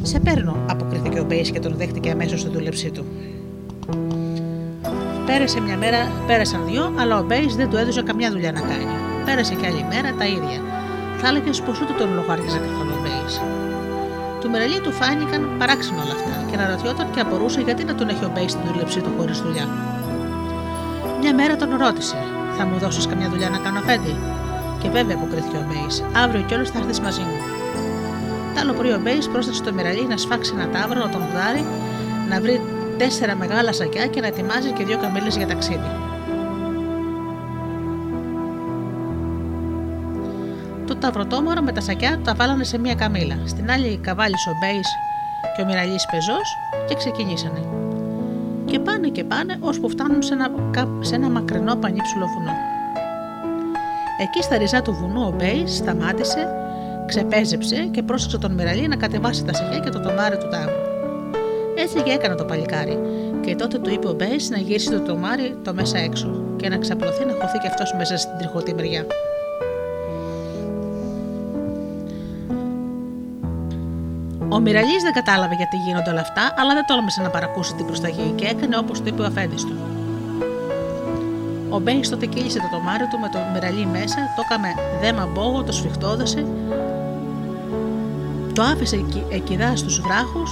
Σε παίρνω, αποκρίθηκε ο Μπέις και τον δέχτηκε αμέσως στη δούλεψή του. Πέρασε μια μέρα, πέρασαν δυο, αλλά ο Μπέις δεν του έδωσε καμιά δουλειά να κάνει. Πέρασε και άλλη μέρα τα ίδια. Θα έλεγες πως ούτε τον λογάριζε καθόλου ο Μπέης. Του Μυραλή του φάνηκαν παράξενα όλα αυτά και αναρωτιόταν και απορούσε γιατί να τον έχει ο Μπέης στη δούλεψή του χωρίς δουλειά. Μια μέρα τον ρώτησε: Θα μου δώσεις καμιά δουλειά να κάνω αφέντη; Και βέβαια αποκρίθηκε ο Μπέης: Αύριο κιόλας θα έρθεις μαζί μου. Τ' άλλο πρωί ο Μπέης πρόσταξε το Μυραλή να σφάξει ένα ταύρο, να τον γδάρει, να βρει τέσσερα μεγάλα σακιά και να ετοιμάσει και δύο καμήλες για ταξίδι. Το ταυροτόμαρο με τα σακιά τα βάλανε σε μία καμίλα. Στην άλλη καβάλει ο Μπέις και ο Μυραλή πεζός και ξεκινήσανε. Και πάνε και πάνε ώσπου φτάνουν σε ένα, σε ένα μακρινό πανίψουλο βουνό. Εκεί στα ριζά του βουνού ο Μπέις σταμάτησε, ξεπέζεψε και πρόσεξε τον Μυραλή να κατεβάσει τα σακιά και το τομάρι του τάβρου. Έτσι και έκανε το παλικάρι, και τότε του είπε ο Μπέις να γυρίσει το τομάρι το μέσα έξω και να ξαπλωθεί να χωθεί και αυτός μέσα στην τριχωτή μεριά. Ο Μυραλής δεν κατάλαβε γιατί γίνονται όλα αυτά, αλλά δεν τόλμησε να παρακούσει την προσταγή και έκανε όπως του είπε ο αφέντη του. Ο Μπέι τότε κύλησε το τομάρι του με το Μυραλή μέσα, το έκαμε δέμα μπόγο, το σφιχτόδωσε, το άφησε εκεί, εκειδά στους βράχους,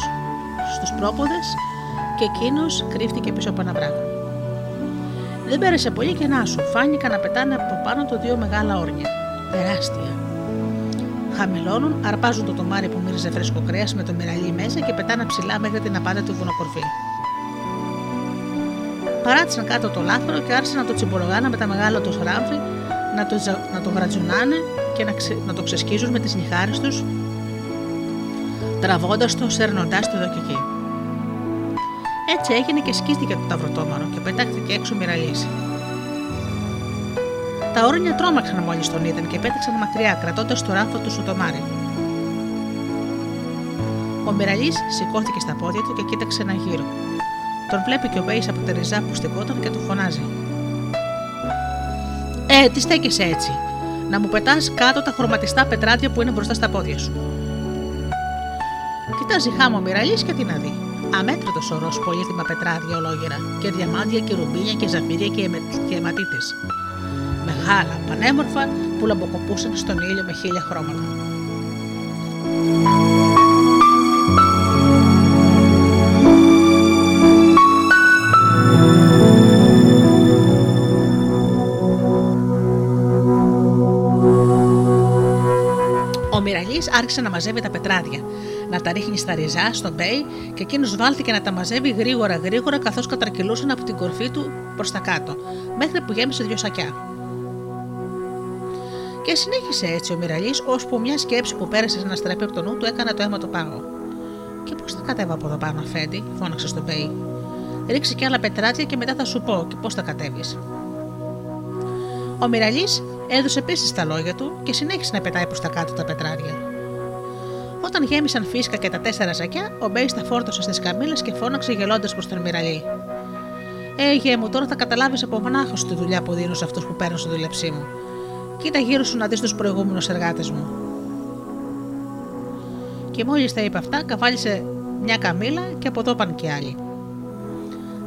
στους πρόποδες και εκείνος κρύφτηκε πίσω από ένα βράχο. Δεν πέρασε πολύ και να σου, φάνηκαν να πετάνε από πάνω του δύο μεγάλα όρνια. Τεράστια. Χαμηλώνουν, αρπάζουν το τομάρι που μύριζε φρέσκο κρέας με το μυραλί μέσα και πετάνε ψηλά μέχρι την απάντα του βουνοκορφή. Παράτησαν κάτω το λάθρο και άρχισαν να το τσιμπολογάνε με τα μεγάλα του ράμφη, να το, να το γρατζουνάνε και να, ξε, να το ξεσκίζουν με τις νυχάρες τους, τραβώντας το, σέρνοντάς το εδώ και εκεί. Έτσι έγινε και σκίστηκε το ταυροτόμαρο και πετάχτηκε έξω μοιραλής. Τα όρνια τρόμαξαν μόλις τον είδαν και πέταξαν μακριά, κρατώντας το ράφο του στο τομάρι. Ο Μυραλή σηκώθηκε στα πόδια του και κοίταξε ένα γύρο. Τον βλέπει και ο Μπέις από τα ριζά που στεκόταν και του φωνάζει. Ε, τι στέκεσαι έτσι. Να μου πετάς κάτω τα χρωματιστά πετράδια που είναι μπροστά στα πόδια σου. Κοιτάζει χάμο ο Μυραλή και τι να δει. Αμέτρητος σωρό πολύτιμα πετράδια ολόγερα και διαμάντια και ρουμπίνια και ζαφύρια και, και αιματίτες μεγάλα, πανέμορφα που λαμποκοπούσαν στον ήλιο με χίλια χρώματα. Ο Μυραλή άρχισε να μαζεύει τα πετράδια, να τα ρίχνει στα ριζά, στον μπέι και εκείνος βάλθηκε να τα μαζεύει γρήγορα γρήγορα καθώς κατρακυλούσαν από την κορφή του προς τα κάτω, μέχρι που γέμισε δυο σακιά. Και συνέχισε έτσι ο Μυραλής, ώσπου μια σκέψη που πέρασε σαν αστραπή από το νου του έκανε το αίμα του πάγο. Και πώς θα κατέβω από εδώ πάνω, Αφέντη, φώναξε στον Μπέι. Ρίξε κι άλλα πετράδια και μετά θα σου πω και πώς θα κατέβεις. Ο Μυραλής έδωσε πίστη στα λόγια του και συνέχισε να πετάει προς τα κάτω τα πετράδια. Όταν γέμισαν φίσκα και τα τέσσερα σακιά, ο Μπέης τα φόρτωσε στις καμήλες και φώναξε γελώντας προς τον Μυραλή. Ε, γε μου, τώρα θα καταλάβεις από μονάχο τη δουλειά που δίνω σε αυτούς που παίρνουν στη δουλεψή μου. Κοίτα γύρω σου να δεις τους προηγούμενους εργάτες μου. Και μόλις τα είπε αυτά, καβάλισε μια καμίλα και από εδώ πάνε και άλλοι.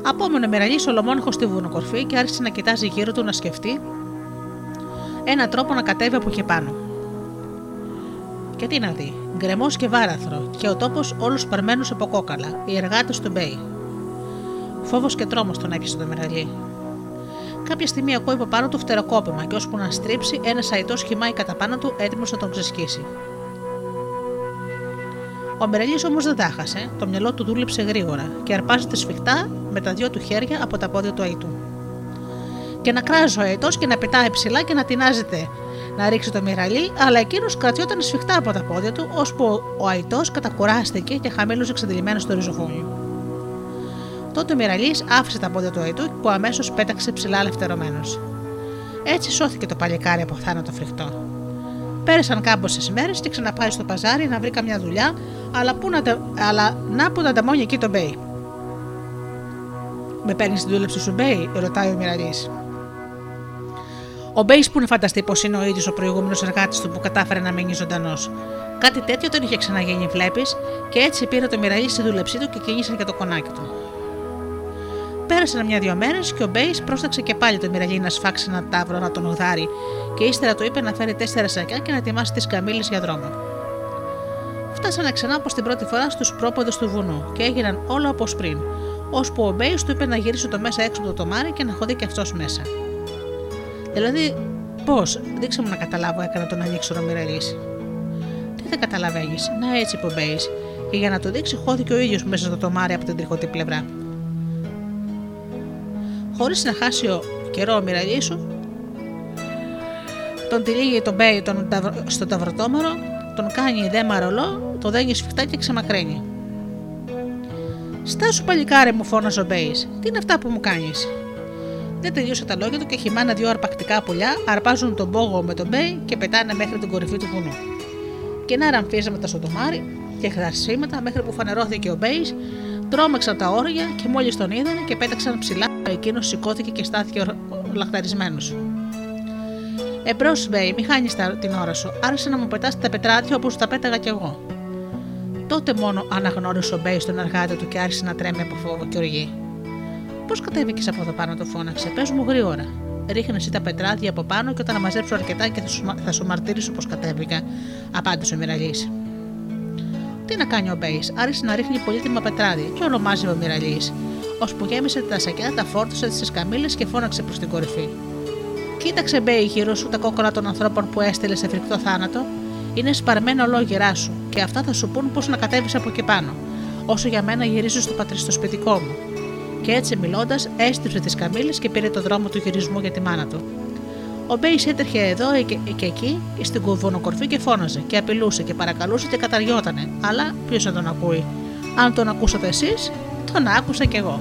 Απόμενο μεραλή ολομόναχο στη βουνοκορφή και άρχισε να κοιτάζει γύρω του να σκεφτεί ένα τρόπο να κατέβει από εκεί πάνω. Και τι να δει, γκρεμός και βάραθρο, και ο τόπος όλους παρμένους από κόκαλα, οι εργάτες του Μπέι. Φόβος και τρόμος τον έπιασε το μεραλί. Κάποια στιγμή ακούει από πάνω του φτεροκόπημα και ώσπου να στρίψει, ένας αϊτό χυμάει κατά πάνω του έτοιμος να τον ξεσκίσει. Ο Μιραλή όμως δεν τα χάσε. Το μυαλό του δούλεψε γρήγορα και αρπάζεται σφιχτά με τα δυο του χέρια από τα πόδια του Αϊτού. Και να κράζει ο Αϊτό και να πετάει ψηλά και να τεινάζεται να ρίξει το μυραλί, αλλά εκείνος κρατιόταν σφιχτά από τα πόδια του, ώσπου ο Αϊτό κατακουράστηκε και χαμήλωσε ξεδιλημένο στο ριζοφόνι. Τότε ο Μυραλής άφησε τα πόδια του αϊτού που αμέσως πέταξε ψηλά ελευθερωμένος. Έτσι σώθηκε το παλικάρι από θάνατο φρικτό. Πέρασαν κάμποσες μέρες και ξαναπάει στο παζάρι να βρει καμιά δουλειά, αλλά, που να, αλλά να που ανταμώνει εκεί τον Μπέι. Με παίρνεις στην δούλεψη σου, Μπέι, ρωτάει ο Μυραλής. Ο Μπέης που να φανταστεί πως είναι ο ίδιος ο προηγούμενος εργάτης του που κατάφερε να μείνει ζωντανός. Κάτι τέτοιο δεν είχε ξαναγίνει, βλέπεις, και έτσι πήρε το Μυραλή στη δούλεψή του και κινήσαν και το κονάκι του. Πέρασαν μια-δυο μέρες και ο Μπέις πρόσταξε και πάλι το Μυραλί να σφάξει ένα τάβρο να τον ουδάρει και ύστερα του είπε να φέρει τέσσερα σακιά και να ετοιμάσει τις καμίλε για δρόμο. Φτάσανε ξανά όπως την πρώτη φορά στους πρόποδες του βουνού και έγιναν όλα όπως πριν, ώσπου ο Μπέις του είπε να γυρίσει το μέσα έξω από το τομάρι και να χωδεί και αυτός μέσα. Δηλαδή, πώς, δείξε μου να καταλάβω, έκανα τον ανοίξω ο Μυραλή. Τι δεν καταλαβαίνεις, να έτσι είπε ο Μπέης, και για να το δείξει χώθηκε ο ίδιος μέσα στο τομάρι από την τριχωτή πλευρά. Χωρίς να χάσει καιρό ο Μυραλής, τον τυλίγει τον Μπέι τον, στο ταυροτόμαρο, τον κάνει δέμα ρολό, το δένει σφιχτά και ξεμακραίνει. Στάσου παλικάρι μου φώναζε ο Μπέης, τι είναι αυτά που μου κάνεις; Δεν τελείωσε τα λόγια του και χυμάνε δύο αρπακτικά πουλιά αρπάζουν τον μπόγο με τον Μπέι και πετάνε μέχρι την κορυφή του βουνού. Και να ραμφίσματα στο τομάρι και γδαρσίματα μέχρι που φανερώθηκε ο Μπέης, τρόμεξαν τα όρνια και μόλις τον είδαν και πέταξαν ψηλά, εκείνος σηκώθηκε και στάθηκε λαχταρισμένος. Εμπρός, Μπέι, μη χάνεις την ώρα σου. Άρχισε να μου πετάς τα πετράδια όπως τα πέταγα κι εγώ. Τότε μόνο αναγνώρισε ο Μπέης τον εργάτη του και άρχισε να τρέμει από φόβο και οργή. Πώς κατέβηκες από εδώ πάνω, του φώναξε. Πες μου γρήγορα. Ρίχνε εσύ τα πετράδια από πάνω και όταν μαζέψω αρκετά και θα σου, θα σου μαρτυρήσω πώς κατέβηκα, απάντησε ο Μυραλής. Τι να κάνει ο Μπέης, άρχισε να ρίχνει πολύτιμα πετράδια και να μαζεύει ο Μυραλής. Ώσπου γέμισε τα σακιά, τα φόρτωσε στις καμήλες και φώναξε προς την κορυφή. Κοίταξε, Μπέι, γύρω σου τα κόκκαλα των ανθρώπων που έστειλες σε φρικτό θάνατο. Είναι σπαρμένα ολόγυρά σου και αυτά θα σου πουν πώς να κατέβεις από εκεί πάνω. Όσο για μένα γυρίζω στο πατρικό σπιτικό μου και έτσι μιλώντας έστριψε τις καμίλε και πήρε το δρόμο του γυρισμού για τη μάνα του. Ο Μπέι έτρεχε εδώ και, και εκεί στην κουβονοκορφή και φώναζε και απειλούσε και παρακαλούσε και καταριότανε. Αλλά ποιος να τον ακούει; Αν τον ακούσατε εσείς, τον άκουσα κι εγώ.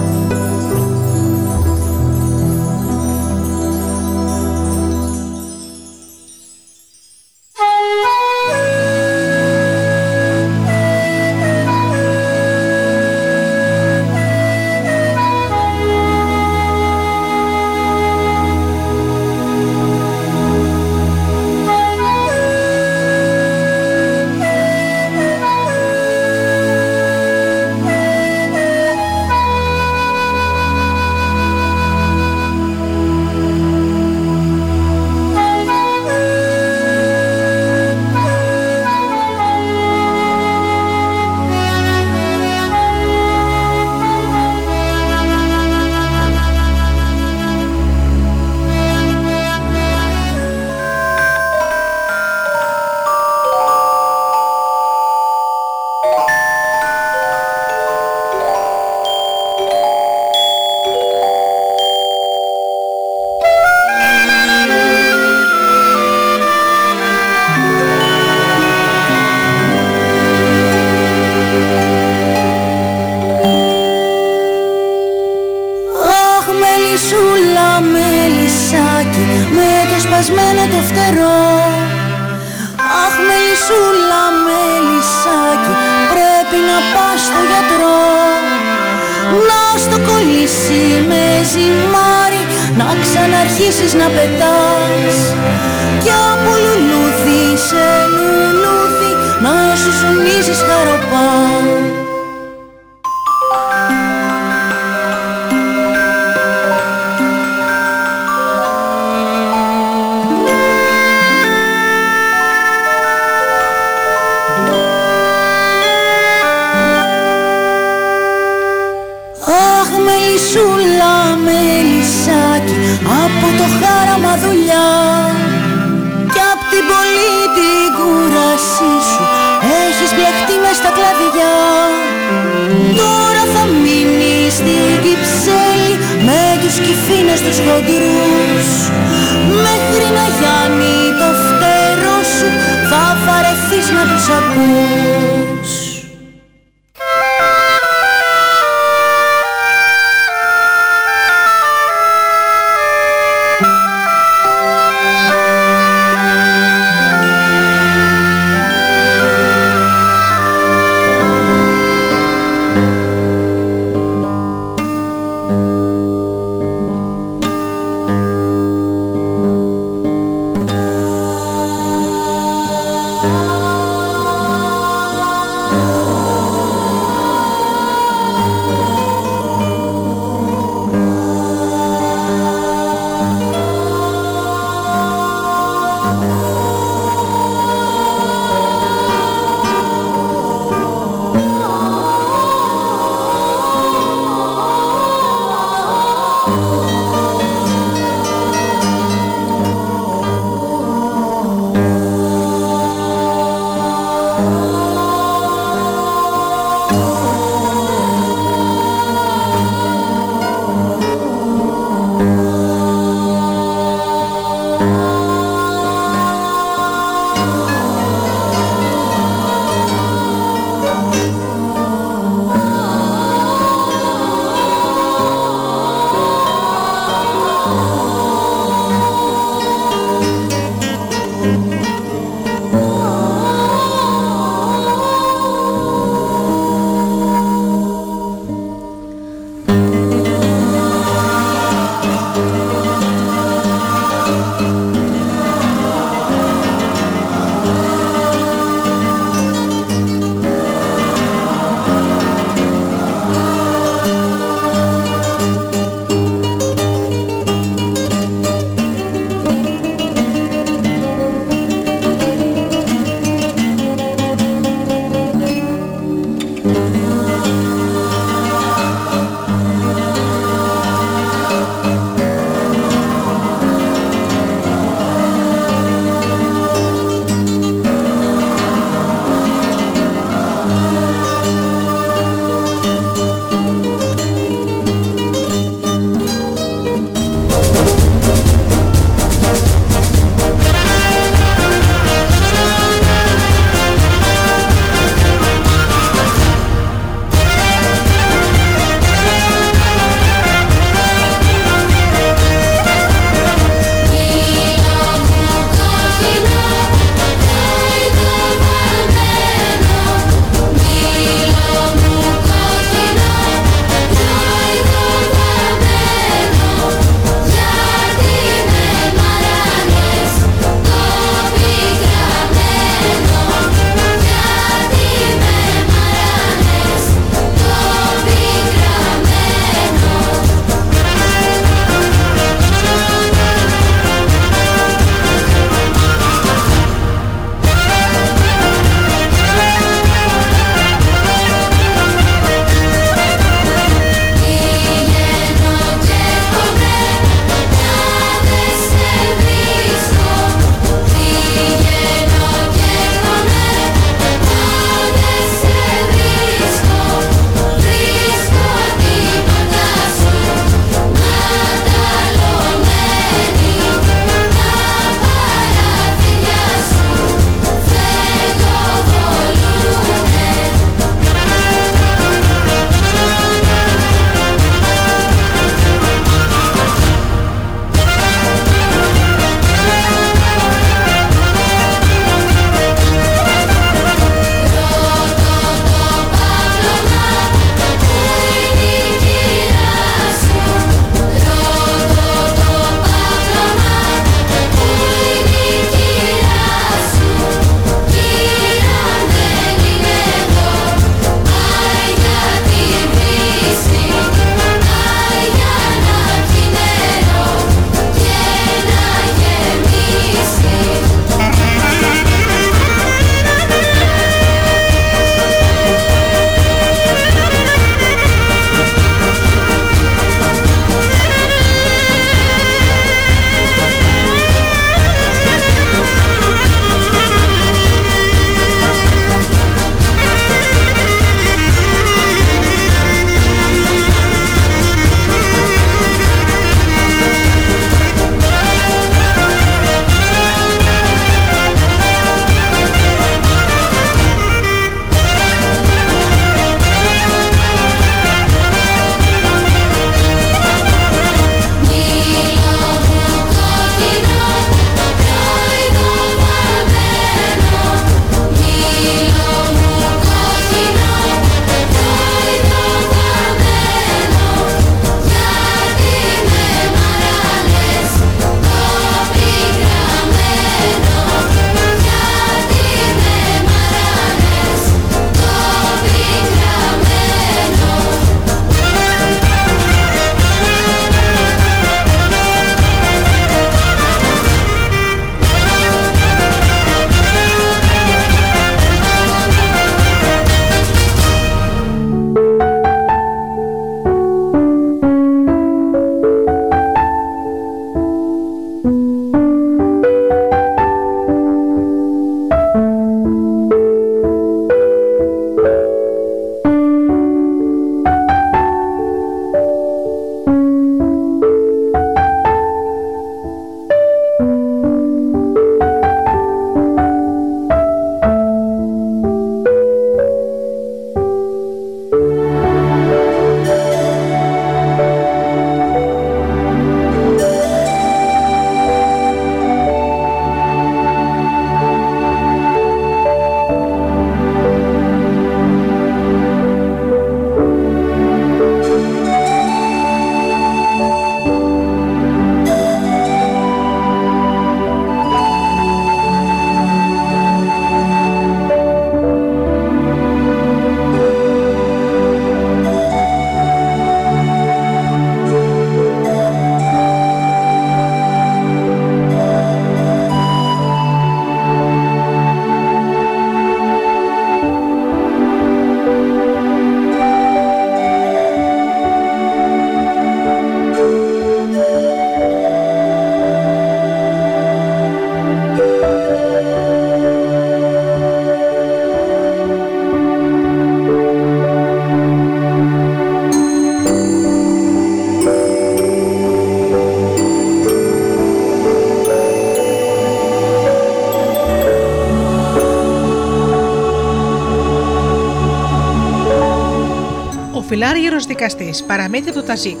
Δικαστής, παραμύθι του Ταζίκ.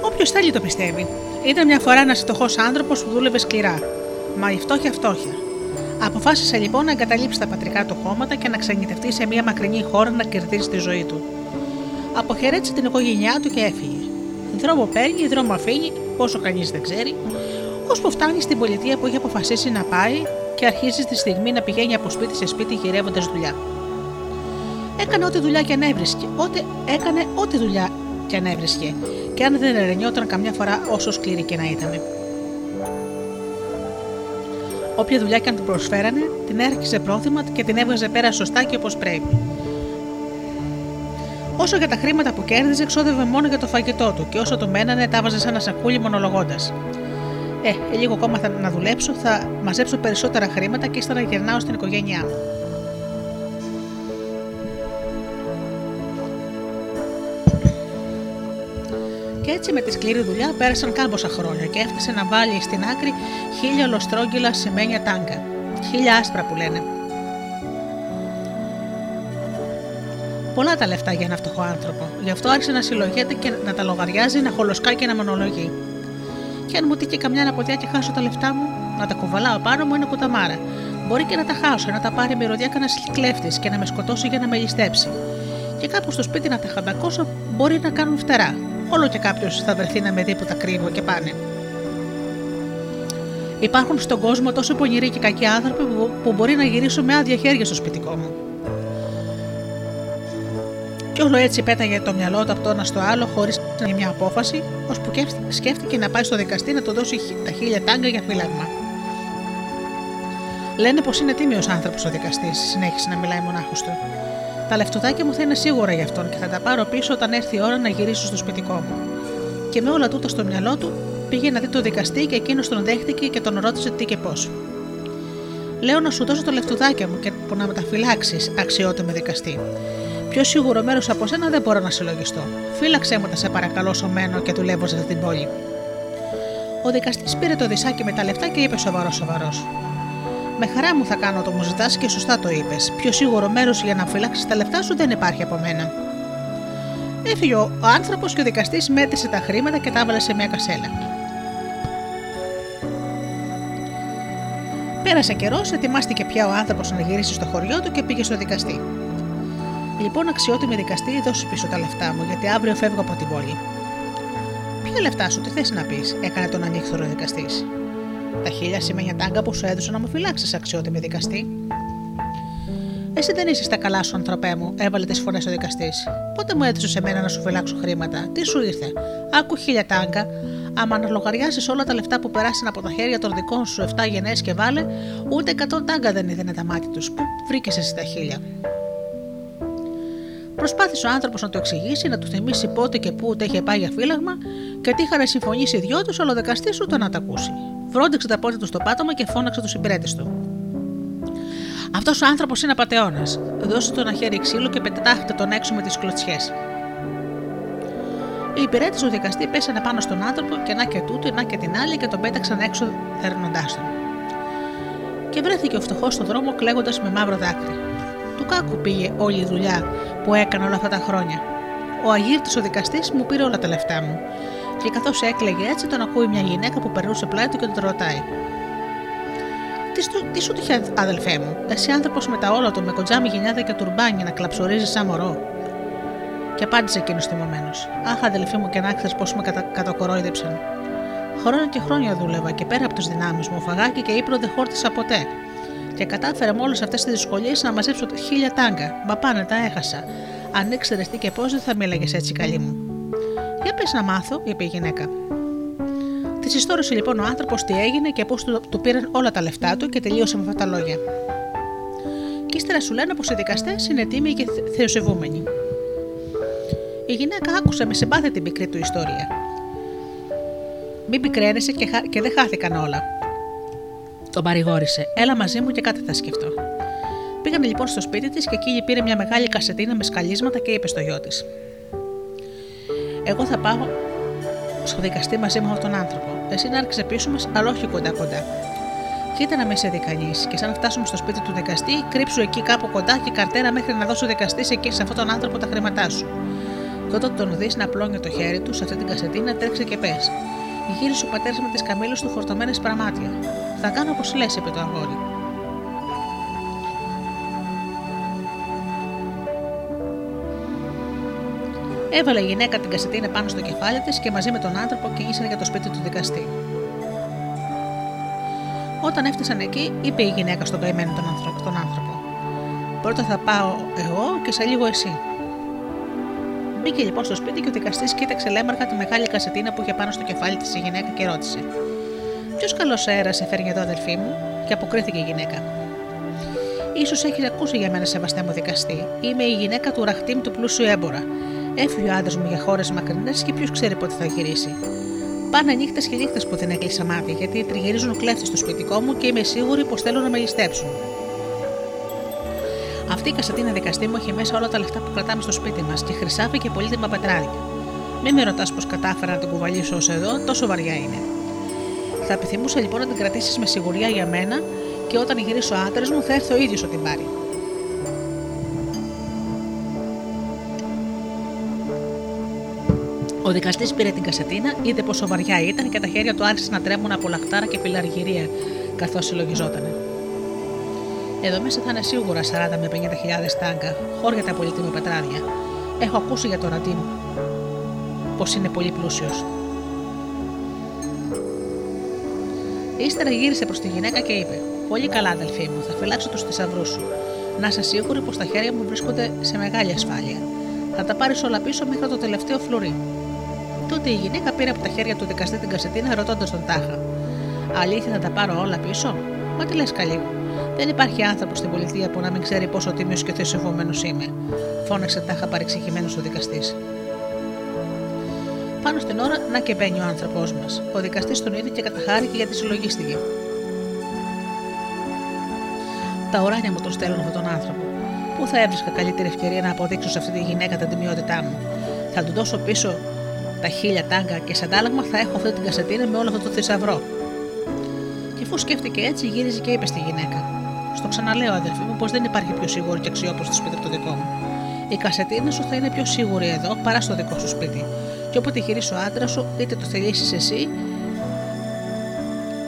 Όποιος θέλει το πιστεύει. Ήταν μια φορά ένας φτωχός άνθρωπος που δούλευε σκληρά. Μα η φτώχεια φτώχεια. Αποφάσισε λοιπόν να εγκαταλείψει τα πατρικά του χώματα και να ξενιτευτεί σε μια μακρινή χώρα να κερδίσει τη ζωή του. Αποχαιρέτησε την οικογένειά του και έφυγε. Δρόμο παίρνει, δρόμο αφήνει, όσο κανείς δεν ξέρει, ώσπου φτάνει στην πολιτεία που έχει αποφασίσει να πάει και αρχίζει στη στιγμή να πηγαίνει από σπίτι σε σπίτι γυρεύοντας δουλειά. Έκανε ό,τι δουλειά και αν έβρισκε, ό,τι, έκανε ό,τι δουλειά και αν έβρισκε, και αν δεν ερενιόταν καμιά φορά όσο σκληρή και να ήταν. Όποια δουλειά και αν του προσφέρανε, την έρχισε πρόθυμα και την έβγαζε πέρα σωστά και όπως πρέπει. Όσο για τα χρήματα που κέρδιζε, ξόδευε μόνο για το φαγητό του και όσο του μένανε, τα βάζε σαν ένα σακούλι μονολογώντας. Ε, λίγο ακόμα θα να δουλέψω, θα μαζέψω περισσότερα χρήματα και ύστερα γυρνάω στην οικογένειά μου. Και έτσι με τη σκληρή δουλειά πέρασαν κάμποσα χρόνια και έφτασε να βάλει στην άκρη χίλια ολοστρόγγυλα σημαίνια τάγκα. Χίλια άσπρα που λένε. Πολλά τα λεφτά για ένα φτωχό άνθρωπο. Γι' αυτό άρχισε να συλλογιέται και να τα λογαριάζει, να χολοσκάει και να μονολογεί. Και αν μου τύχει καμιά αναποδιά και χάσω τα λεφτά μου, να τα κουβαλάω πάνω μου είναι κουταμάρα. Μπορεί και να τα χάσω, να τα πάρει μυρωδιά κανένας κλέφτης και να με σκοτώσει για να με ληστέψει. Και κάπου στο σπίτι να τα χαμπακώσω μπορεί να κάνουν φτερά. Όλο και κάποιος θα βρεθεί να με δει που τα κρύβω και πάνε. Υπάρχουν στον κόσμο τόσο πονηροί και κακοί άνθρωποι που μπορεί να γυρίσουν με άδεια χέρια στο σπιτικό μου. Και όλο έτσι πέταγε το μυαλό του από το ένα στο άλλο, χωρίς να μια απόφαση, ώσπου σκέφτηκε να πάει στο δικαστή να του δώσει τα χίλια τάγκα για φύλαγμα. Λένε πως είναι τίμιος άνθρωπος ο δικαστής, συνέχισε να μιλάει μονάχος του. Τα λεφτοδάκια μου θα είναι σίγουρα για αυτόν και θα τα πάρω πίσω όταν έρθει η ώρα να γυρίσω στο σπιτικό μου. Και με όλα τούτα στο μυαλό του πήγε να δει το δικαστή και εκείνος τον δέχτηκε και τον ρώτησε τι και πώς. Λέω να σου δώσω το λεφτοδάκια μου και που να μεταφυλάξει, αξιότιμο δικαστή. Πιο σίγουρο μέρος από σένα δεν μπορώ να συλλογιστώ. Φύλαξέ μου τα σε παρακαλώ σωμένο και δουλεύω σε αυτή την πόλη. Ο δικαστής πήρε το δισάκι με τα λεφτά και είπε σοβαρός σοβαρός. Με χαρά μου θα κάνω το μου ζητάς και σωστά το είπες. Πιο σίγουρο μέρος για να φυλάξεις τα λεφτά σου δεν υπάρχει από μένα. Έφυγε ο άνθρωπος και ο δικαστής μέτρησε τα χρήματα και τα έβαλε σε μια κασέλα. Πέρασε καιρός, ετοιμάστηκε πια ο άνθρωπος να γυρίσει στο χωριό του και πήγε στο δικαστή. Λοιπόν, αξιότιμη δικαστή, δώσε πίσω τα λεφτά μου, γιατί αύριο φεύγω από την πόλη. Ποια λεφτά σου, τι θες να πεις, έκανε τον ανήχθορο δικαστής. Τα χίλια σημαίνια τάγκα που σου έδωσα να μου φυλάξεις, αξιότιμη δικαστή. Εσύ δεν είσαι στα καλά σου, ανθρωπέ μου, έβαλε τις φωνέ ο δικαστής. Πότε μου έδωσες σε μένα να σου φυλάξω χρήματα, τι σου ήρθε; Άκου χίλια τάγκα, άμα να λογαριάσεις όλα τα λεφτά που περάσαν από τα χέρια των δικών σου 7 γενναίες και βάλε, ούτε 100 τάγκα δεν είδανε τα μάτια τους. Πού βρήκες εσύ τα χίλια. Προσπάθησε ο άνθρωπος να το εξηγήσει, να του θυμίσει πότε και πού ούτε είχε πάει για φύλαγμα και τι είχαν συμφωνήσει οι δυο τους, αλλά ο δικαστή ούτε να τα ακούσει. Βρόντιξε τα πόδια του στο πάτωμα και φώναξε τους συμπρέτε του. Αυτός ο άνθρωπος είναι απαταιώνας. Δώσε το ένα χέρι ξύλο και πετάχτε τον έξω με τις κλωτσιές. Οι υπηρέτες του δικαστή πέσανε πάνω στον άνθρωπο και να και τούτο, να και την άλλη και τον πέταξαν έξω θερνοντάς τον. Και βρέθηκε ο φτωχός στον δρόμο κλαίγοντας με μαύρο δάκρυ. Του κάκου πήγε όλη η δουλειά που έκανε όλα αυτά τα χρόνια. Ο Αγίρτης ο δικαστής μου πήρε όλα τα λεφτά μου. Και καθώς έκλαιγε έτσι, τον ακούει μια γυναίκα που περνούσε πλάι του και τον ρωτάει. Τι, σου, τι σου τυχε, αδελφέ μου, εσύ άνθρωπος με τα όλα του, με κοντζάμι γενιάδα και τουρμπάνι να κλαψορίζεις σαν μωρό; Και απάντησε εκείνος θυμωμένος. Αχ, αδελφέ μου, και να ξέρεις πώς με κατα, κατακορόιδεψαν. Χρόνια και χρόνια δούλευα και πέρα από τις δυνάμεις μου, φαγάκι και ύπνο δεν χόρτισα ποτέ και κατάφερα με όλες αυτές τις δυσκολίες να μαζέψω χίλια τάγκα. Μα πάνε, τα έχασα. Αν ήξερες τι και πώς, δεν θα μίλαγε έτσι καλή μου. Για πες να μάθω, είπε η γυναίκα. Της ιστόρησε λοιπόν ο άνθρωπος τι έγινε και πώς του, του πήραν όλα τα λεφτά του και τελείωσε με αυτά τα λόγια. Και ύστερα σου λένε πως οι δικαστές είναι τίμοι και θεοσεβούμενοι. Η γυναίκα άκουσε με συμπάθεια την πικρή του ιστορία. Μην πικραίνεσαι και, και δεν χάθηκαν όλα. Τον παρηγόρησε. Έλα μαζί μου και κάτι θα σκεφτώ. Πήγανε λοιπόν στο σπίτι της και εκεί πήρε μια μεγάλη κασετίνα με σκαλίσματα και είπε στο γιο της: Εγώ θα πάω στο δικαστή μαζί με αυτόν τον άνθρωπο. Εσύ να έρχεσαι πίσω μα, αλλά όχι κοντά-κοντά. Κοίτα να με σε δει κανείς, και σαν φτάσουμε στο σπίτι του δικαστή, κρύψου εκεί κάπου κοντά και καρτέρα μέχρι να δώσω δικαστής εκεί σε αυτόν τον άνθρωπο τα χρήματά σου. Και όταν τον δεις να απλώνει το χέρι του σε αυτή την κασετίνα, τρέξει και πες. Γύρισε ο πατέρας με τις καμίλε του φορτωμένες πραμάτια. Θα κάνω όπως λες, είπε το αγόρι. Έβαλε η γυναίκα την κασετίνα πάνω στο κεφάλι της και μαζί με τον άνθρωπο κινήσανε για το σπίτι του δικαστή. Όταν έφτασαν εκεί, είπε η γυναίκα στον καημένο τον άνθρωπο. Τον άνθρωπο. Πρώτα θα πάω εγώ και σε λίγο εσύ. Μπήκε λοιπόν στο σπίτι και ο δικαστής κοίταξε λέμαργα τη μεγάλη κασετίνα που είχε πάνω στο κεφάλι της η γυναίκα και ρώτησε: Ποιος καλός αέρας σε φέρνει εδώ, αδελφή μου, και αποκρίθηκε η γυναίκα. σω έχεις ακούσει για μένα, σεβαστέ μου δικαστή. Είμαι η γυναίκα του ραχτήμ του πλούσιου έμπορα. Έφυγε ο άντρας μου για χώρες μακρινές και ποιος ξέρει πότε θα γυρίσει. Πάνε νύχτες και νύχτες που δεν έκλεισα μάτια, γιατί τριγυρίζουν κλέφτες στο σπιτικό μου και είμαι σίγουρη πως θέλουν να με ληστέψουν. Αυτή η κασατίνα δικαστή μου έχει μέσα όλα τα λεφτά που κρατάμε στο σπίτι μας και χρυσάφι και πολύτιμα πετράδια. Μην με ρωτάς πώ κατάφερα να την κουβαλήσω ως εδώ, τόσο βαριά είναι. Θα επιθυμούσα λοιπόν να την κρατήσεις με σιγουριά για μένα και όταν γυρίσω ο άντρας μου θα έρθει ο ίδιος να την πάρει. Ο δικαστής πήρε την κασετίνα, είδε πόσο βαριά ήταν και τα χέρια του άρχισαν να τρέμουν από λαχτάρα και πιλαργυρία καθώς συλλογιζότανε. Εδώ μέσα θα είναι σίγουρα 40 με 50 χιλιάδες τάγκα, χώρια τα πολύτιμα πετράδια. Έχω ακούσει για τον Ραντίν πως είναι πολύ πλούσιος. Ύστερα γύρισε προς τη γυναίκα και είπε: Πολύ καλά, αδελφή μου, θα φυλάξω τους θησαυρούς σου. Να είσαι σίγουρη πως τα χέρια μου βρίσκονται σε μεγάλη ασφάλεια. Θα τα πάρεις όλα πίσω μέχρι το τελευταίο φλουρί. Τότε η γυναίκα πήρε από τα χέρια του δικαστή την κασετίνα ρωτώντας τον Τάχα: Αλήθεια θα τα πάρω όλα πίσω; Μα τι λες, καλή μου. Δεν υπάρχει άνθρωπο στην πολιτεία που να μην ξέρει πόσο τίμιος και θεσιευόμενο είμαι, φώναξε τάχα παρεξηγημένος ο δικαστής. Πάνω στην ώρα, να και μπαίνει ο άνθρωπός μας. Ο δικαστής τον είδε και καταχάρηκε γιατί συλλογίστηκε. Τα ουράνια μου τον στέλνουν αυτόν τον άνθρωπο. Πού θα έβρισκα καλύτερη ευκαιρία να αποδείξω σε αυτή τη γυναίκα την τιμιότητά μου; Θα του δώσω πίσω τα χίλια τάγκα και σε αντάλλαγμα θα έχω αυτή την κασετίνα με όλο αυτό το θησαυρό. Και αφού σκέφτηκε έτσι, γύριζε και είπε στη γυναίκα: Στο ξαναλέω, αδελφή μου, πως δεν υπάρχει πιο σίγουρο και αξιόπιστο σπίτι από το δικό μου. Η κασετίνα σου θα είναι πιο σίγουρη εδώ παρά στο δικό σου σπίτι. Και όποτε γυρίσει ο άντρας σου, είτε το θελήσει εσύ,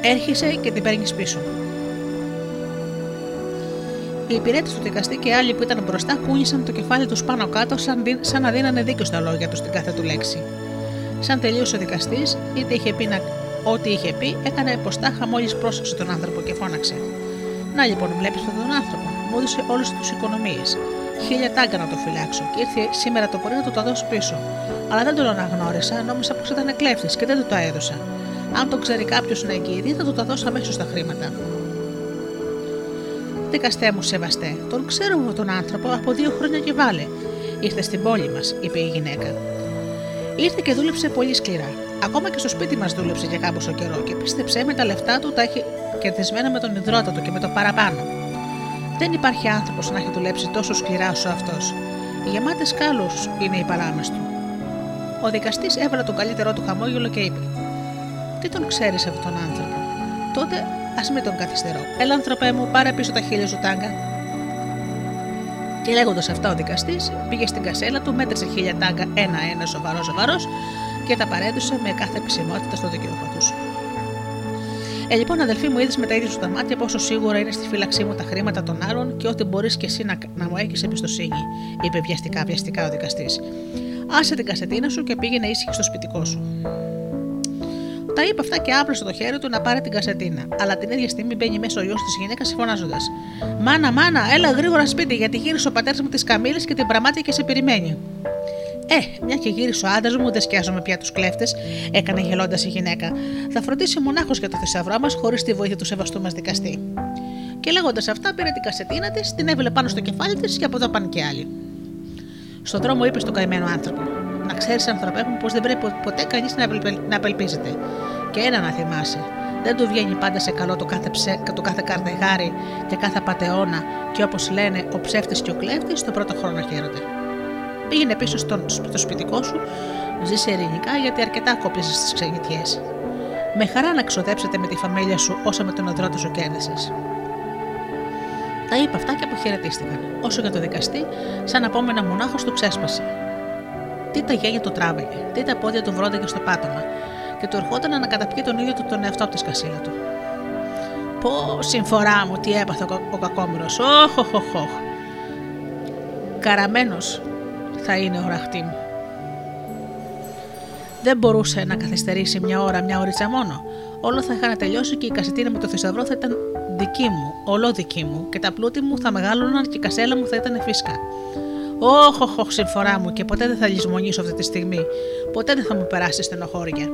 έρχεσαι και την παίρνεις πίσω. Οι υπηρέτες του δικαστή και άλλοι που ήταν μπροστά κούνησαν το κεφάλι τους πάνω κάτω, σαν, σαν να δίνανε δίκιο στα λόγια τους στην κάθε του λέξη. Σαν τελείωσε ο δικαστής, είτε είχε πει να... ό,τι είχε πει, έκανε ποστάχα μόλις πρόσεξε τον άνθρωπο και φώναξε. Να λοιπόν, βλέπεις αυτόν τον άνθρωπο. Μου έδωσε όλες τι οικονομίες. Χίλια τάγκα να το φυλάξω και ήρθε σήμερα το πρωί να το τα δώσω πίσω. Αλλά δεν τον αναγνώρισα, νόμιζα πως ήταν κλέφτη και δεν του τα έδωσα. Αν το ξέρει κάποιος να εγγυηθεί, θα του τα δώσω αμέσως τα χρήματα. Δικαστέ μου, σεβαστέ, τον ξέρω εγώ τον άνθρωπο από δύο χρόνια και βάλε. Ήρθε στην πόλη μας, είπε η γυναίκα. Ήρθε και δούλεψε πολύ σκληρά. Ακόμα και στο σπίτι μας δούλεψε για κάμποσο καιρό και πίστεψε με τα λεφτά του τα έχει κερδισμένα με τον υδρότα του και με το παραπάνω. Δεν υπάρχει άνθρωπος να έχει δουλέψει τόσο σκληρά όσο αυτός. Γεμάτες κάλου είναι οι παράμε του. Ο δικαστής έβαλε τον καλύτερό του χαμόγελο και είπε: Τι τον ξέρεις αυτόν τον άνθρωπο; Τότε ας μην τον καθυστερώ. Έλα, ανθρωπέ μου, πάρε πίσω τα χίλια σου τάγκα. Και λέγοντας αυτά, ο δικαστής πήγε στην κασέλα του, μέτρησε χίλια τάγκα ένα-ένα σοβαρό-σοβαρός και τα παρέδωσε με κάθε επισημότητα στο δικαιούχο τους. Ε, λοιπόν, αδελφοί μου, είδες με τα ίδια σου τα μάτια πόσο σίγουρα είναι στη φύλαξή μου τα χρήματα των άλλων και ότι μπορείς και εσύ να, να μου έχεις εμπιστοσύνη, είπε βιαστικά, βιαστικά ο δικαστής. Άσε την κασετίνα σου και πήγαινε ήσυχη στο σπιτικό σου. Τα είπε αυτά και άπλωσε το χέρι του να πάρει την κασετίνα. Αλλά την ίδια στιγμή μπαίνει μέσα ο γιος της γυναίκας φωνάζοντας: Μάνα, μάνα, έλα γρήγορα σπίτι γιατί γύρισε ο πατέρας μου τη καμίλη και την πραμάτια και σε περιμένει. Ε, μια και γύρισε ο άντρας μου, δεν σκιάζομαι πια τους κλέφτες, έκανε γελώντας η γυναίκα. Θα φροντίσει μονάχος για το θησαυρό μας χωρίς τη βοήθεια του σεβαστού μας δικαστή. Και λέγοντας αυτά, πήρε την κασετίνα της, την έβαλε πάνω στο κεφάλι της και από εδώ πάνε και άλλοι. Στον δρόμο είπε στον καημένο άνθρωπο: Να ξέρεις, ανθρωπέ μου, πως δεν πρέπει ποτέ κανείς να απελπίζεται. Και ένα να θυμάσαι. Δεν του βγαίνει πάντα σε καλό το κάθε, ψε, το κάθε καρδεγάρι και κάθε πατεώνα, και όπως λένε, ο ψεύτης και ο κλέφτης το πρώτο χρόνο χαίρονται. Πήγαινε πίσω στο, στο σπιτικό σου, ζήσε ειρηνικά γιατί αρκετά κόπιζε στι ξενιτιές. Με χαρά να ξοδέψετε με τη φαμίλια σου όσα με τον αδρότο σου κέρδισες. Τα είπα αυτά και αποχαιρετίστηκαν. Όσο για το δικαστή, σαν απόμενα μονάχος του ξέσπασε. Τι τα γένια του τράβηγε, τι τα πόδια του βρόντεγε στο πάτωμα και του ερχόταν να καταπιεί τον ίδιο του τον εαυτό από τη σκασίλα του. Πω, συμφορά μου, τι έπαθε ο, ο κακόμοιρος. Όχ, όχ, όχ, όχ. Καραμένος θα είναι ο ραχτή μου. Δεν μπορούσε να καθυστερήσει μια ώρα, μια ώριτσα μόνο. Όλο θα είχαν τελειώσει και η κασετίνα με το θησαυρό θα ήταν δική μου, όλο δική μου, και τα πλούτη μου θα μεγάλωναν και η κασέλα μου θα ήταν φύσκα. Όχ, όχ, όχ, συμφορά μου, και ποτέ δεν θα λησμονήσω αυτή τη στιγμή. Ποτέ δεν θα μου περάσει στενοχώρια.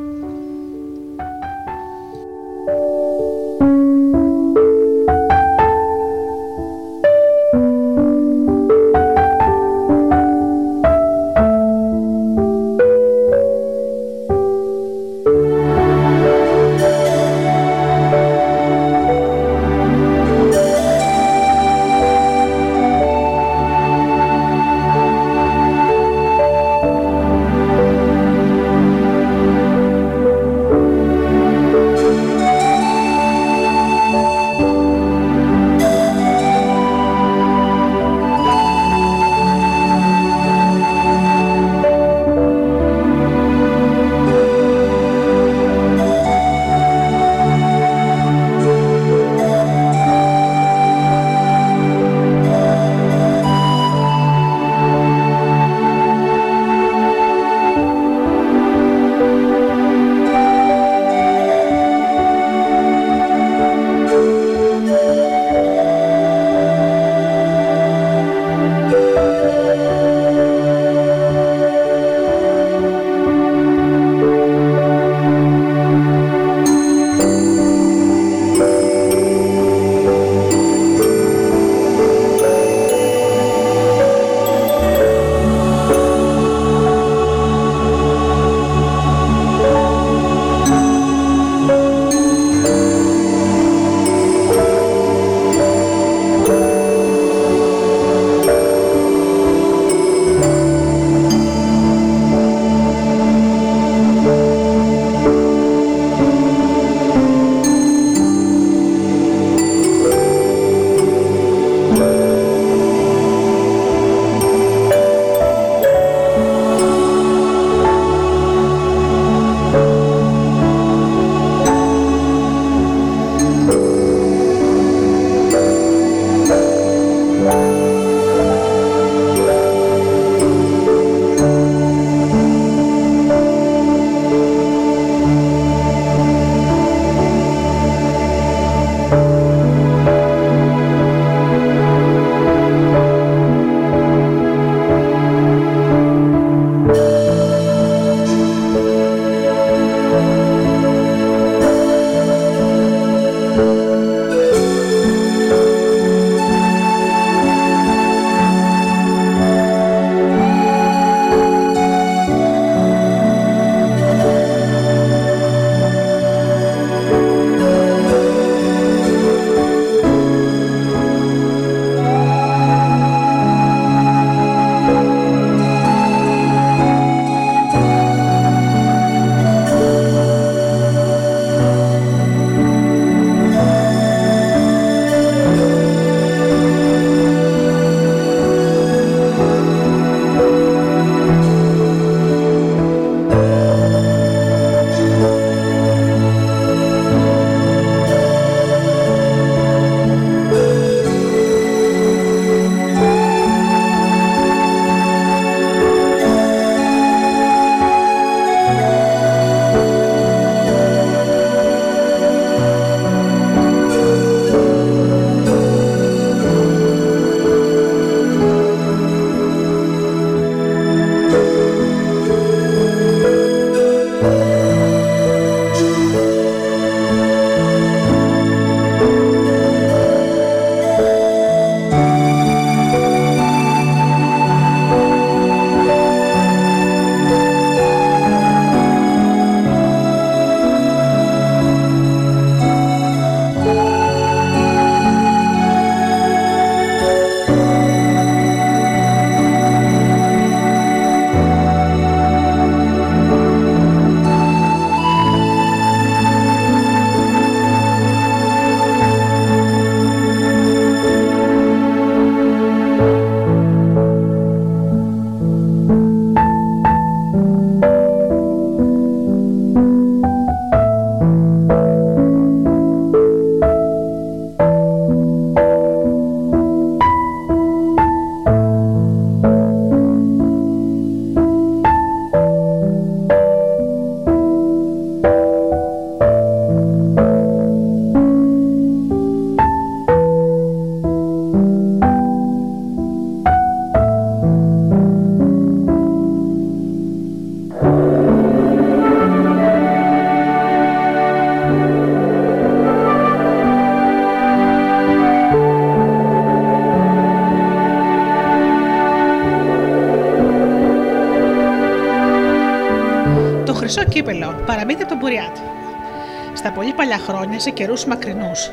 Σε καιρούς μακρινούς,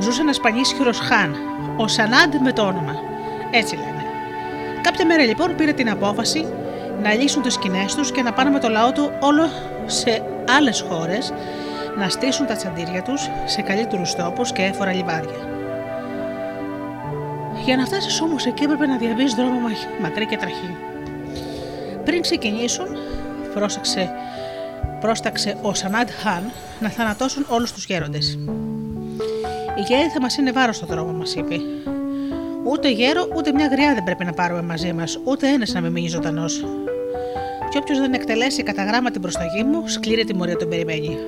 ζούσε ένας πανίσχυρος Χάν, ο Σανάντ με το όνομα. Έτσι λένε. Κάποια μέρα λοιπόν πήρε την απόφαση να λύσουν τις σκηνές τους και να πάνε με το λαό του όλο σε άλλες χώρες να στήσουν τα τσαντήρια τους σε καλύτερους τόπους και έφορα λιβάδια. Για να φτάσεις όμως εκεί έπρεπε να διαβείς δρόμο μακρύ και τραχή. Πριν ξεκινήσουν, πρόσεξε, πρόσταξε ο Σανάντ Χάν να θανατώσουν όλους τους γέροντες. Η γέρη θα μας είναι βάρος στο δρόμο, μας είπε. Ούτε γέρο, ούτε μια γριά δεν πρέπει να πάρουμε μαζί μας, ούτε ένας να μην μείνει ζωντανός. Και όποιος δεν εκτελέσει κατά γράμμα την προσταγή μου, σκληρή τιμωρία τον περιμένει.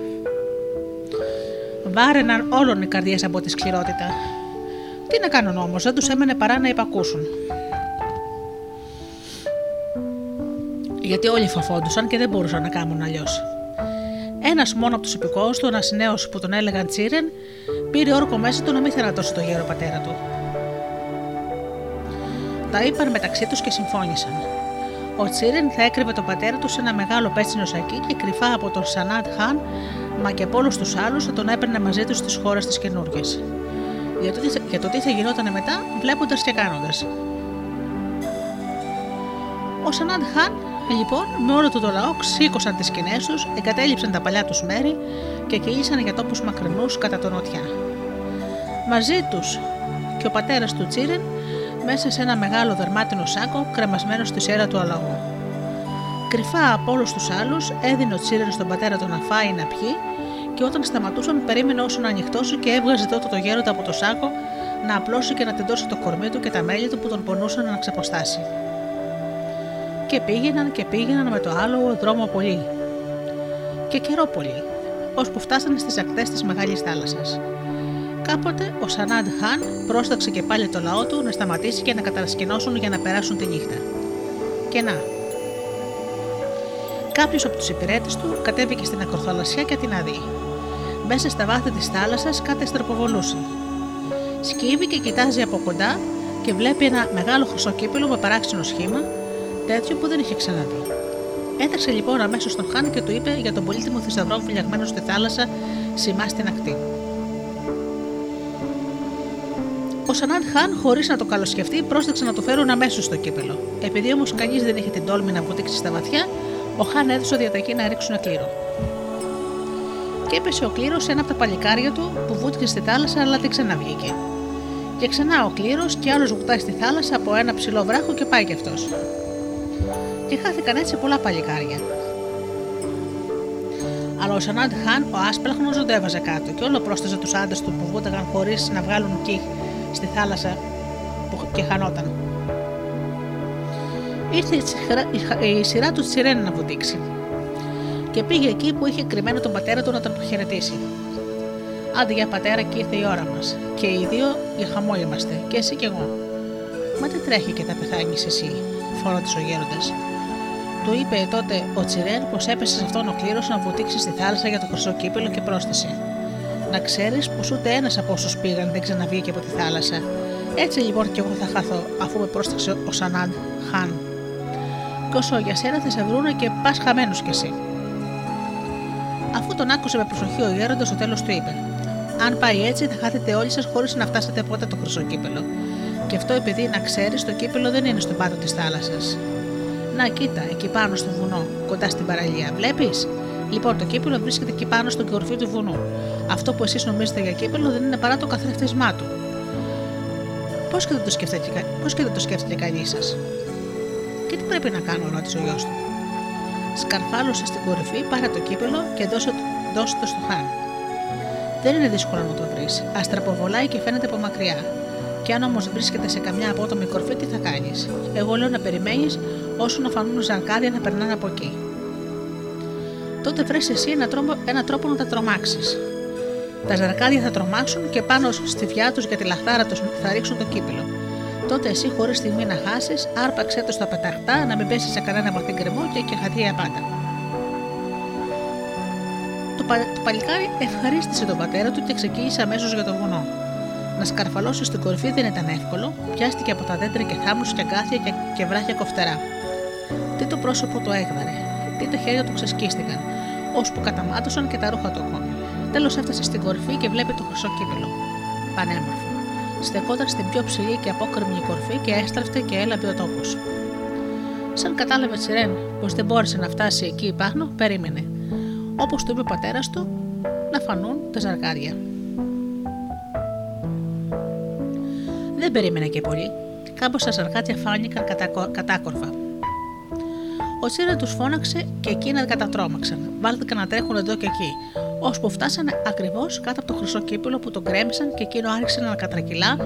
Βάρεναν όλων οι καρδιές από τη σκληρότητα. Τι να κάνουν όμως, δεν τους έμενε παρά να υπακούσουν. Γιατί όλοι φαφόντουσαν και δεν μπορούσαν να κάνουν αλλιώς. Ένας μόνο από τους υπηκόους του, ένας νέος που τον έλεγαν Τσίρεν, πήρε όρκο μέσα του να μην θανατώσει τον γέρο πατέρα του. Τα είπαν μεταξύ τους και συμφώνησαν. Ο Τσίρεν θα έκρυβε τον πατέρα του σε ένα μεγάλο πέτσινο σακί και κρυφά από τον Σανάτ Χαν, μα και από όλους τους άλλους θα τον έπαιρνε μαζί τους στις χώρες τη καινούργια. Για, για το τι θα γινόταν μετά, βλέποντας και κάνοντας. Ο Σανάτ Χαν Λοιπόν, με όλο το, το λαό σήκωσαν τις σκηνές τους, εγκατέλειψαν τα παλιά τους μέρη και κυλήσαν για τόπους μακρινούς κατά τον νότια. Μαζί τους και ο πατέρας του Τσίρεν μέσα σε ένα μεγάλο δερμάτινο σάκο κρεμασμένο στη σέρα του αλαγού. Κρυφά από όλους τους άλλους έδινε ο Τσίρεν στον πατέρα του να φάει να πιει και όταν σταματούσαν περίμενε όσο να ανοιχτώσει και έβγαζε τότε το γέροντα από το σάκο να απλώσει και να τεντώσει το κορμί του και τα μέλη του που τον πονούσαν να ξεποστάσει και πήγαιναν και πήγαιναν με το άλλο δρόμο πολύ. Και καιρό πολύ, ώσπου φτάσανε στις ακτές της Μεγάλης Θάλασσας. Κάποτε ο Σανάντ Χάν πρόσταξε και πάλι το λαό του να σταματήσει και να κατασκηνώσουν για να περάσουν τη νύχτα. Και να. Κάποιος από τους υπηρέτες του κατέβηκε στην ακροθαλασσιά και την αδεί. Μέσα στα βάθη της θάλασσας κάτι στραποβολούσε. Σκύβει και κοιτάζει από κοντά και βλέπει ένα μεγάλο χρυσό κύπελο με παράξενο σχήμα τέτοιο που δεν είχε ξαναδεί. Έτρεξε λοιπόν αμέσως στον Χάν και του είπε για τον πολύτιμο θησαυρό φυλαγμένο στη θάλασσα, σημά στην ακτή. Ο Σανάντ Χάν, χωρίς να το καλοσκεφτεί, πρόσταξε να το φέρουν αμέσως στο κύπελο. Επειδή όμως κανείς δεν είχε την τόλμη να βουτήξει στα βαθιά, ο Χάν έδωσε διαταγή να ρίξουν κλήρο. Και έπεσε ο κλήρος σε ένα από τα παλικάρια του που βούτυξε στη θάλασσα, αλλά δεν ξαναβγήκε. Και ξανά ο κλήρος και άλλος βουτάει στη θάλασσα από ένα ψηλό βράχο και πάει κι αυτός και χάθηκαν έτσι πολλά παλικάρια. Αλλά ο Σανάντ Χάν, ο άσπλαχνο, ζωντεύαζε κάτω και όλο πρόσθεζε τους άντρες του που βούταγαν χωρίς να βγάλουν κύχ στη θάλασσα που και χανόταν. Ήρθε η σειρά του Τσιρέν να βουτήξει και πήγε εκεί που είχε κρυμμένο τον πατέρα του να τον αποχαιρετήσει. Άντε για πατέρα και ήρθε η ώρα μας. Και οι δύο για χαμό είμαστε, και εσύ και εγώ. Μα τι τρέχει και θα πεθάνεις εσύ, φώνατες ο γέροντας. Του είπε τότε ο Τσιρέν πως έπεσε σε αυτόν ο κλήρος να βουτήξει στη θάλασσα για το χρυσό κύπελο και πρόσθεσε. Να ξέρεις πως ούτε ένας από όσους πήγαν δεν ξαναβγήκε από τη θάλασσα. Έτσι λοιπόν κι εγώ θα χάθω αφού με πρόσταξε ο Σανάντ Χάν. Και όσο για σένα θα σε βρούνε και πας χαμένος κι εσύ. Αφού τον άκουσε με προσοχή ο γέροντας, στο τέλος του είπε: Αν πάει έτσι, θα χάθετε όλοι σας χωρίς να φτάσετε ποτέ το χρυσό κύπελο. Και αυτό επειδή να ξέρεις, το κύπελο δεν είναι στον πάτο της θάλασσας. Να, κοίτα, εκεί πάνω στο βουνό, κοντά στην παραλία. Βλέπεις; Λοιπόν, το κύπελο βρίσκεται εκεί πάνω στην κορφή του βουνού. Αυτό που εσείς νομίζετε για κύπελο δεν είναι παρά το καθρέφτισμά του. Πώς και δεν το σκέφτεται, πώς και δεν το σκέφτεται κανείς σας; Και τι πρέπει να κάνω, ρώτησε ο γιος του. Σκαρφάλωσε στην κορυφή, πάρε το κύπελο και δώσε, δώσε το στο χάν. Δεν είναι δύσκολο να το βρεις. Αστραποβολάει και φαίνεται από μακριά. Και αν όμως βρίσκεται σε καμιά απότομη κορφή, τι θα κάνεις; Εγώ λέω να περιμένεις ώσου να φανούν ζαρκάδια να περνάνε από εκεί. Τότε βρει εσύ ένα τρόπο, ένα τρόπο να τα τρομάξεις. Τα ζαρκάδια θα τρομάξουν και πάνω στη βιά τους για τη λαχτάρα τους θα ρίξουν το κύπελο. Τότε εσύ, χωρίς στιγμή να χάσεις, άρπαξε το στα πεταχτά να μην πέσεις σε κανένα βαθύ γκρεμό και, και χαθία πάντα. Το, πα, το παλικάρι ευχαρίστησε τον πατέρα του και ξεκίνησε αμέσως για το βουνό. Να σκαρφαλώσεις στην κορυφή δεν ήταν εύκολο, πιάστηκε από τα δέντρα και χάμου και αγκάθια και, και βράχια κοφτερά. Τι το πρόσωπο το έγδαρε, γιατί τα χέρια του ξεσκίστηκαν, ώσπου καταμάτωσαν και τα ρούχα του ακόμη. Τέλος έφτασε στην κορυφή και βλέπει το χρυσό κύπελο. Πανέμορφο. Στεκόταν στην πιο ψηλή και απόκρημνη κορφή και έστραφτε και έλαβε ο τόπος. Σαν κατάλαβε Τσιρέν πως δεν μπόρεσε να φτάσει εκεί πάνω, περίμενε. Όπως του είπε ο πατέρας του, να φανούν τα ζαρκάρια. Δεν περίμενε και πολύ. Κάμποσα ζαρκάτια φάνηκαν κατάκορφα. Ο Τσίρεν τους φώναξε και εκείνα κατατρώμαξαν. Βάλθηκαν να τρέχουν εδώ και εκεί, ώσπου φτάσανε ακριβώς κάτω από το χρυσό κύπελο που τον κρέμισαν και εκείνο άρχισε να κατρακυλά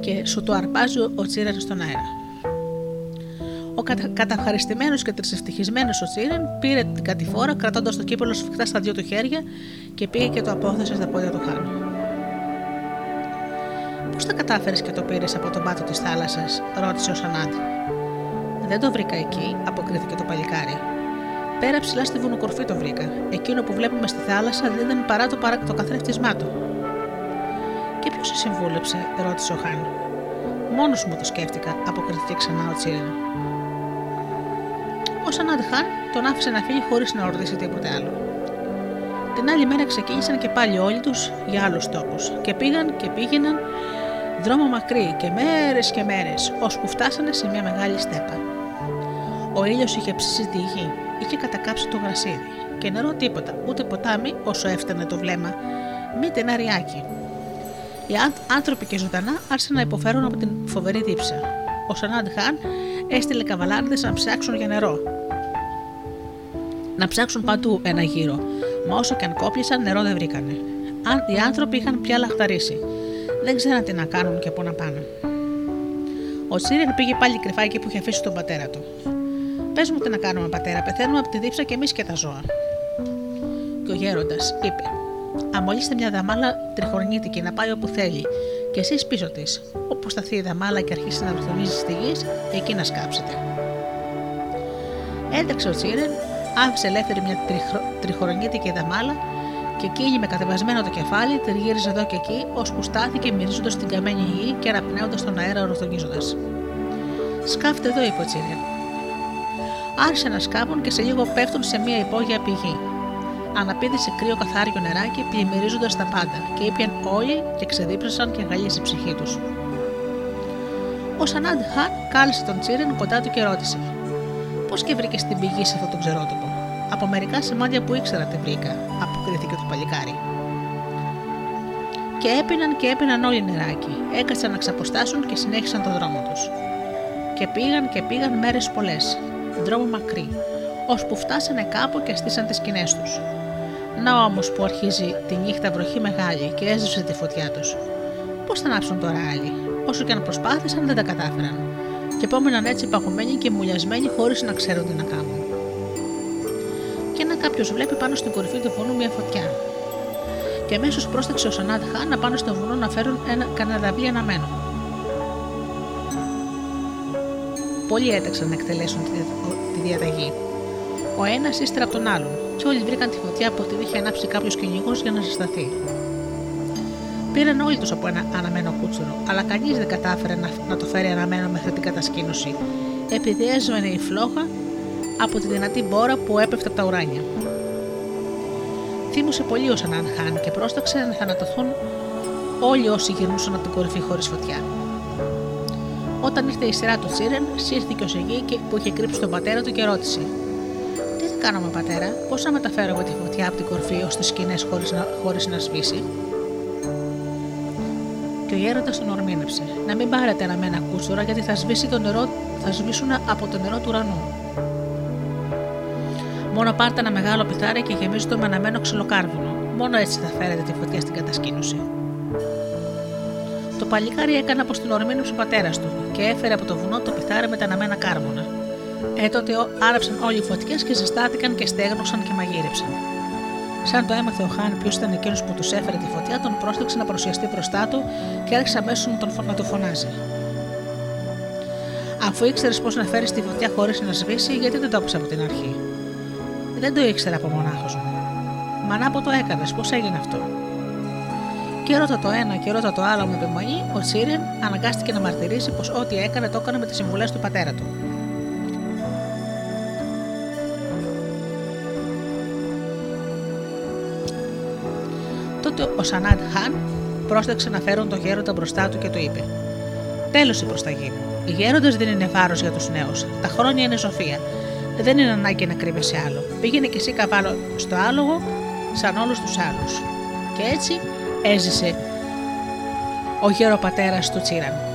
και σου το αρπάζει ο Τσίρεν στον αέρα. Ο κατα... καταχαριστημένο και τρισευτυχισμένος ο Τσίρεν πήρε την κατηφόρα κρατώντας το κύπελο σφιχτά στα δύο του χέρια και πήγε και το απόθεσε στα πόδια του Χάνου. Πώς τα κατάφερες και το πήρες από τον πάτο της θάλασσας, ρώτησε ο Σανάντι. Δεν το βρήκα εκεί, αποκρίθηκε το παλικάρι. Πέρα ψηλά στη βουνοκορφή το βρήκα. Εκείνο που βλέπουμε στη θάλασσα δεν ήταν παρά το, παρά το καθρέφτισμά του. Και ποιος σε συμβούλεψε, ρώτησε ο Χάν. Μόνος μου το σκέφτηκα, αποκριθήκε ξανά ο Τσίρεν. Ο Σανάντ Χάν τον άφησε να φύγει χωρίς να ρωτήσει τίποτε άλλο. Την άλλη μέρα ξεκίνησαν και πάλι όλοι τους για άλλους τόπους και πήγαν και πήγαιναν δρόμο μακρύ και μέρες και μέρες, ώσπου φτάσανε σε μια μεγάλη στέπα. Ο ήλιος είχε ψήσει τη γη, είχε κατακάψει το γρασίδι και νερό τίποτα, ούτε ποτάμι όσο έφτανε το βλέμμα, μήτε ένα ριάκι. Οι άνθρωποι και ζωντανά άρχισαν να υποφέρουν από την φοβερή δίψα. Ο Σανάντ Χάν έστειλε καβαλάρδες να ψάξουν για νερό. Να ψάξουν παντού ένα γύρο, μα όσο και αν κόπλησαν, νερό δεν βρήκανε. Αν οι άνθρωποι είχαν πια λαχταρίσει, δεν ξέραν τι να κάνουν και πού να πάνε. Ο Σίρεν πήγε πάλι κρυφά εκεί που είχε αφήσει τον πατέρα του. Πες μου τι να κάνουμε, πατέρα, πεθαίνουμε από τη δίψα και εμείς και τα ζώα. Και ο γέροντας είπε: Αμολύστε μια δαμάλα τριχορνίτικη να πάει όπου θέλει, και εσείς πίσω της. Όπου σταθεί η δαμάλα και αρχίσει να ρουθουμίζει στη γης, εκεί να σκάψετε. Ένταξε ο Τσίρεν, άφησε ελεύθερη μια τριχορνίτικη δαμάλα και εκείνη με κατεβασμένο το κεφάλι τριγύριζε εδώ και εκεί, ώσπου στάθηκε μυρίζοντας την καμένη γη και αναπνέοντας τον αέρα ορθογίζοντα. Σκάφτε εδώ, είπε ο Τσίρεν. Άρχισε να σκάβουν και σε λίγο πέφτουν σε μια υπόγεια πηγή. Αναπήδησε κρύο καθάριο νεράκι, πλημμυρίζοντας τα πάντα, και ήπιαν όλοι και ξεδίπρασαν και αγκαλίασε η ψυχή τους. Ο Σανάντ Χαν κάλεσε τον Τσίρεν κοντά του και ρώτησε: Πώς και βρήκες την πηγή σε αυτό το ξερότοπο; Από μερικά σημάδια που ήξερα τη βρήκα, αποκρίθηκε το παλικάρι. Και έπιναν και έπιναν όλοι νεράκι. Έκατσαν να ξαποστάσουν και συνέχισαν τον δρόμο τους. Και πήγαν και πήγαν μέρες πολλές, δρόμο μακρύ, ώσπου φτάσανε κάπου και στήσαν τις σκηνές τους. Να όμως που αρχίζει τη νύχτα βροχή μεγάλη και έζησε τη φωτιά τους. Πώς θα ανάψουν τώρα άλλοι, όσο και αν προσπάθησαν δεν τα κατάφεραν. Και επόμεναν έτσι παγωμένοι και μουλιασμένοι χωρίς να ξέρουν τι να κάνουν. Και ένα κάποιος βλέπει πάνω στην κορυφή του βουνού μια φωτιά. Και αμέσως πρόσταξε ο Σανάτ Χάν πάνω στο βουνό να φέρουν ένα καναδαβλί αναμένο. Πολλοί έταξαν να εκτελέσουν τη διαταγή. Ο ένας ύστερα από τον άλλον, και όλοι βρήκαν τη φωτιά που την είχε ανάψει κάποιος κυνηγός για να ζεσταθεί. Πήραν όλοι τους από ένα αναμένο κούτσουρο, αλλά κανείς δεν κατάφερε να, να το φέρει αναμένο μέχρι την κατασκήνωση, επειδή έσβανε η φλόγα από τη δυνατή μπόρα που έπεφτε από τα ουράνια. Θύμωσε πολύ ο Σανάν Χάν και πρόσταξε να θανατωθούν όλοι όσοι γυρνούσαν από την κορυφή χωρίς φωτιά. Όταν ήρθε η σειρά του Τσίρεν, σύρθηκε ο Σεγί που είχε κρύψει τον πατέρα του και ρώτησε: Τι θα κάνουμε, πατέρα, πώς να μεταφέρω εγώ τη φωτιά από την κορφή ως τις σκηνές χωρίς να, να σβήσει; Και ο γέροντας τον ορμήνεψε: Να μην πάρετε ένα μένα κούσουρα, γιατί θα, σβήσει το νερό, θα σβήσουν από το νερό του ουρανού. Μόνο πάρτε ένα μεγάλο πιθάρι και γεμίζετε το με αναμένο ξυλοκάρβουνο. Μόνο έτσι θα φέρετε τη φωτιά στην κατασκήνωση. Το παλικάρι έκανε όπω την ορμήνεψε ο πατέρας του και έφερε από το βουνό το πιθάρι με τα αναμένα κάρμονα. Ε, τότε άρεψαν όλοι οι φωτιές και ζεστάθηκαν και στέγνωσαν και μαγείρεψαν. Σαν το έμαθε ο Χάν ποιος ήταν εκείνος που τους έφερε τη φωτιά, τον πρόσταξε να παρουσιαστεί μπροστά του και άρχισε αμέσως να, τον, να του φωνάζει. Αφού ήξερες πώς να φέρεις τη φωτιά χωρίς να σβήσει, γιατί δεν το έπεισε από την αρχή; Δεν το ήξερα από μονάχος μου. Μα να που το έκανες, πώς έγινε αυτό; Και ρώτα το ένα και ρώτα το άλλο με επιμονή, ο Σίρεν αναγκάστηκε να μαρτυρήσει πως ό,τι έκανε το έκανε με τις συμβουλές του πατέρα του. Τότε ο Σανάντ Χαν πρόσταξε να φέρουν τον γέροντα μπροστά του και του είπε: Τέλος η προσταγή. Οι γέροντες δεν είναι βάρος για τους νέους. Τα χρόνια είναι σοφία. Δεν είναι ανάγκη να κρύβεσαι άλλο. Πήγαινε και εσύ καβάλω στο άλογο σαν όλους τους άλλους. Και έτσι έζησε ο γεροπατέρας του Τσίραν.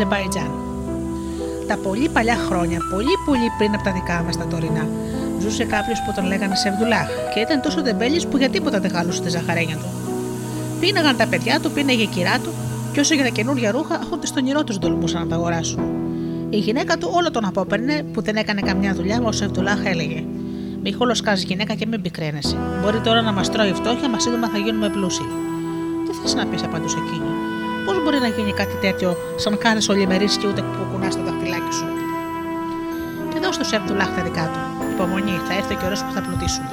Από το Αρζεμπαϊτζάν. Τα πολύ παλιά χρόνια, πολύ πολύ πριν από τα δικά μας τα τωρινά, ζούσε κάποιος που τον λέγανε Σεβδουλάχ και ήταν τόσο τεμπέλης που για τίποτα δεν χάλωσε τη ζαχαρένια του. Πίναγαν τα παιδιά του, πίναγε η κυρά του, και όσο για τα καινούργια ρούχα, ούτε στον ηρώ τους τολμούσαν να τα αγοράσουν. Η γυναίκα του όλο τον απόπαιρνε που δεν έκανε καμιά δουλειά, μα ο Σεβδουλάχ έλεγε: Μη χολοσκάζει γυναίκα και μην πικραίνεσαι. Μπορεί τώρα να μας τρώει η φτώχεια, μας σύντομα θα γίνουμε πλούσιοι. Τι θες να πεις, απαντούσε εκείνη. Πώς μπορεί να γίνει κάτι τέτοιο, σαν κάνεις ολιμερή και ούτε που κουνάς το δαχτυλάκι σου; Και δώσ' του Σεβδουλάχ τα δικά του. Υπομονή, θα έρθει και ο που θα πλουτίσουν.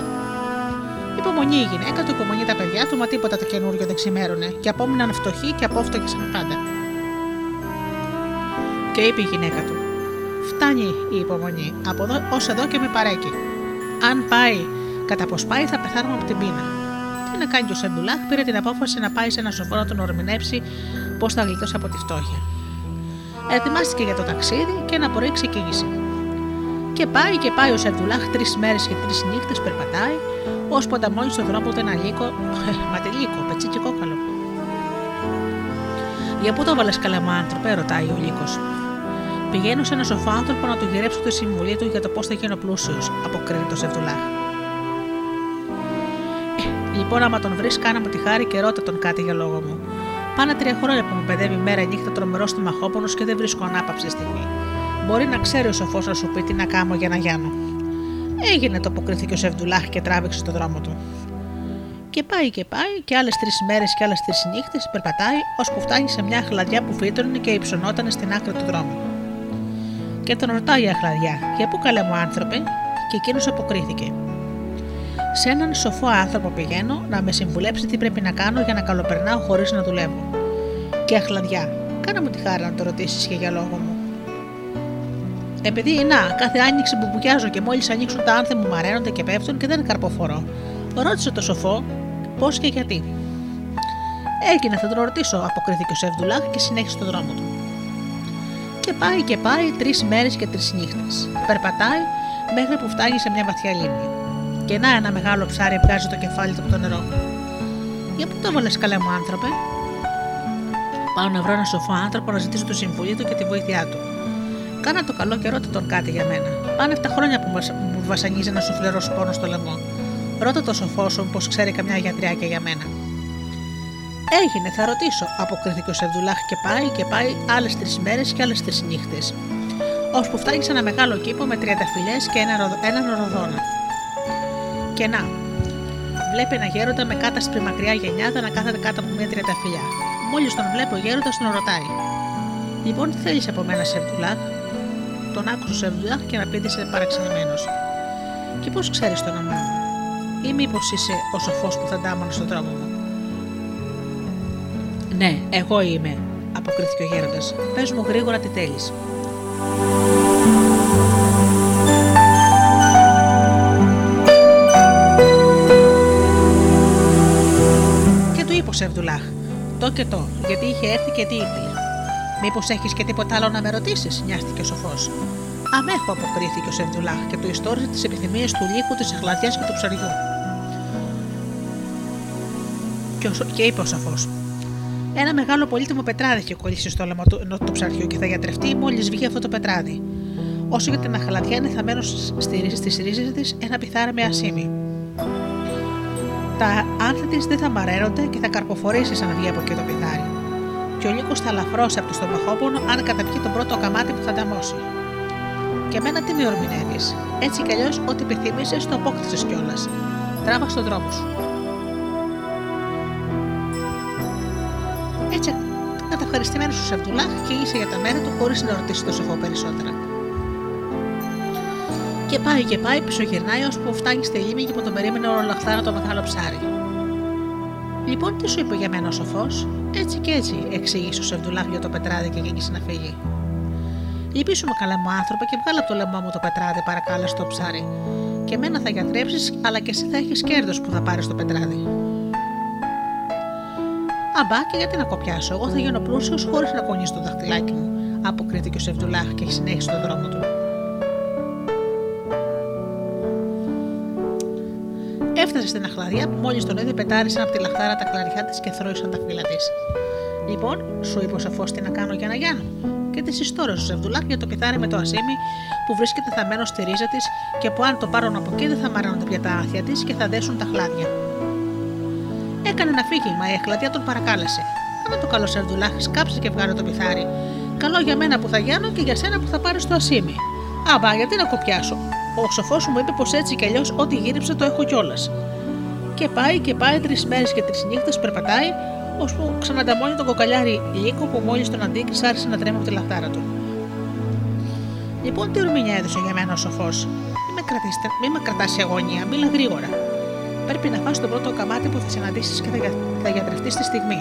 Υπομονή η γυναίκα του, υπομονή τα παιδιά του, μα τίποτα το καινούριο δεν ξημέρωνε και απόμειναν φτωχοί και απόφτωχοι σαν πάντα. Και είπε η γυναίκα του: Φτάνει η υπομονή, από εδώ ως εδώ και με παρέκει. Αν πάει κατά πώ πάει, θα πεθάνουμε από την πείνα. Τι να κάνει ο Σεντουλάχ, πήρε την απόφαση να πάει σε ένα σοφό να τον ορμηνέψει πώς θα γλιτώσει από τη φτώχεια. Ετοιμάστηκε για το ταξίδι και ένα πρωί ξεκίνησε. Και πάει και πάει ο Σερδουλάχ τρεις μέρες και τρεις νύχτες περπατάει, ώσπου ανταμώνει στον δρόμο του ένα λύκο, μα τι λύκο, πετσί και κόκαλο. Για πού το βάλες καλά μου άνθρωπε, ρωτάει ο λύκος. Πηγαίνω σε ένα σοφό άνθρωπο να του γυρέψω τη συμβουλή του για το πώς θα γίνω πλούσιος, αποκρίνει το Σερδουλάχ. Ε, λοιπόν, άμα τον βρεις, κάνα μου τη χάρη και ρώτα τον κάτι για λόγο μου. Πάνε τρία χρόνια που μου παιδεύει μέρα νύχτα τρομερό στη μαχόπονο και δεν βρίσκω ανάπαυση στιγμή. Μπορεί να ξέρει ο σοφός να σου πει τι να κάνω για να γιάνω. Έγινε, το αποκρίθηκε ο Σεβδουλάχ και τράβηξε το δρόμο του. Και πάει και πάει και άλλες τρεις μέρες και άλλες τρεις νύχτες περπατάει, ώσπου φτάνει σε μια χλαδιά που φύτρωνε και υψωνόταν στην άκρη του δρόμου. Και τον ρωτάει η αχλαδιά, Για πού καλέ μου άνθρωπε, και εκείνος αποκρίθηκε. Σε έναν σοφό άνθρωπο πηγαίνω να με συμβουλέψει τι πρέπει να κάνω για να καλοπερνάω χωρίς να δουλεύω. Και αχλαδιά, κάνε μου τη χάρη να το ρωτήσεις και για λόγο μου. Επειδή να, κάθε άνοιξη που πουκιάζω και μόλις ανοίξουν τα άνθη μου μαραίνονται και πέφτουν και δεν καρποφορώ. Ρώτησε το σοφό πώς και γιατί. Έγινε, θα τον ρωτήσω, αποκρίθηκε ο Σεβδουλάχ και συνέχισε το δρόμο του. Και πάει και πάει τρεις μέρες και τρεις νύχτες. Περπατάει μέχρι που φτάνει σε μια βαθιά λίμνη. Και να ένα μεγάλο ψάρι βγάζει το κεφάλι του από το νερό. Για πού το βάλε καλέ μου άνθρωπε; Πάω να βρω ένα σοφό άνθρωπο να ζητήσω το συμβουλή του και τη βοήθειά του. Κάνα το καλό και ρώτα τον κάτι για μένα. Πάνε 7 χρόνια που μου βασανίζει ένας σουφλερό πόνος στο λαιμό. Ρώτα το σοφό σου πως ξέρει καμιά γιατριάκια για μένα. Έγινε, θα ρωτήσω, αποκρίθηκε ο Σεβδουλάχ και πάει και πάει άλλες τρεις μέρες και άλλες τρεις νύχτες. Ώσπου φτάνει σε ένα μεγάλο κήπο με τριανταφυλέ και ένα, έναν ροδόνα. Και να, βλέπει ένα γέροντα με κάτασπρη μακριά γενιάδα να κάθεται κάτω από μια τριανταφυλιά. Μόλις τον βλέπει ο γέροντας τον ρωτάει. Λοιπόν, τι θέλεις από μένα, Σεβδουλάχ, τον άκουσε ο Σεβδουλάχ και απήντησε παραξενημένος. Και πώς ξέρεις το όνομά μου, ή μήπως είσαι ο σοφός που θα ντάμανε στον δρόμο μου; Ναι, εγώ είμαι, αποκρίθηκε ο γέροντας. Πες μου γρήγορα τι θέλεις. Και του είπε ο Σεβδουλάχ, το και το, γιατί είχε έρθει και τι ήρθε. Μήπως έχεις και τίποτα άλλο να με ρωτήσεις, νοιάστηκε ο σοφός. Αμέχω, αποκρίθηκε ο Σεβδουλάχ και του ιστόριζε τις επιθυμίες του λύκου, της εχλαδιάς και του ψαριού. Και, ο, και είπε ο σοφό. Ένα μεγάλο πολύτιμο πετράδι έχει κολλήσει στο λαιμό του, του ψαριού και θα γιατρευτεί μόλις βγει αυτό το πετράδι. Όσο για την αχλαδιά είναι θαμένο στις ρίζες της ένα πιθάρι με ασίμι. Τα άνθη τη δεν θα μαραίνονται και θα καρποφορήσει σαν βγει από εκεί το πιθάρι και ο λύκο θα λαφρώσει από το στομαχόπονο αν καταπιεί τον πρώτο καμάτι που θα ανταμώσει. Και εμένα τι με ορμηνεύεις. Έτσι κι αλλιώς, ό,τι επιθυμήσεις, το απόκτησες κιόλας. Τράβα στον δρόμο σου. Έτσι, καταυχαριστημένο ο Σαβδουλάχ και είσαι για τα μέρα του χωρίς να ρωτήσει το σοφό περισσότερα. Και πάει και πάει, πίσω γυρνάει ώσπου φτάνει στη λίμνη και που τον περίμενε όλο λαχθάρα το μεγάλο ψάρι. Λοιπόν, τι σου είπε για μένα ο σοφός, έτσι και έτσι, εξήγησε ο Σεβδουλάχ για το πετράδι και γέννησε να φύγει. Λυπήσου με καλά μου άνθρωπε και βγάλω από το λαιμό μου το πετράδι, παρακάλα στο ψάρι. Και μένα θα γιατρέψεις, αλλά και εσύ θα έχεις κέρδος που θα πάρεις το πετράδι. Αμπά και γιατί να κοπιάσω, εγώ θα γίνω πλούσιος χωρίς να κονίσει το δαχτυλάκι μου, αποκρίθηκε ο Σεβδουλάχ και συνέχισε τον δρόμο του. Στην αχλαδιά που μόλις τον είδε πετάρισαν από τη λαχτάρα τα κλαριά της και θρώησαν τα φύλλα της. Λοιπόν, σου είπε ο σαφό τι να κάνω για να γιάνω. Και τη ιστόρασε ο Σεβδουλάχ για το πιθάρι με το ασίμι που βρίσκεται θαμένο στη ρίζα της και που αν το πάρουν από εκεί δεν θα μαραίνονται πια τα άθια της και θα δέσουν τα χλάδια. Έκανε ένα φύγει, μα η εχλαδιά τον παρακάλεσε. Άμα το καλό Σερδουλάχ σκάψε και βγάλε το πιθάρι. Καλό για μένα που θα γιάνω και για σένα που θα πάρεις το ασίμι. Άμπα, γιατί να κοπιάσω. Ο σοφό μου είπε πως έτσι κι αλλιώς ό,τι γύριψε το έχω κιόλας. Και πάει και πάει τρεις μέρες και τρεις νύχτες περπατάει, ώσπου ξανανταμώνει τον κοκαλιάρι λύκο που μόλις τον αντίκρισε άρχισε να τρέμει από τη λαχτάρα του. Λοιπόν, τι ορμηνιά έδωσε για μένα ο σοφός; Μην με, κρατήσετε, μη με κρατάς σε αγωνία, μίλα γρήγορα. Πρέπει να φας το πρώτο καμάτι που θα συναντήσεις και θα, για, θα γιατρευτείς στη στιγμή.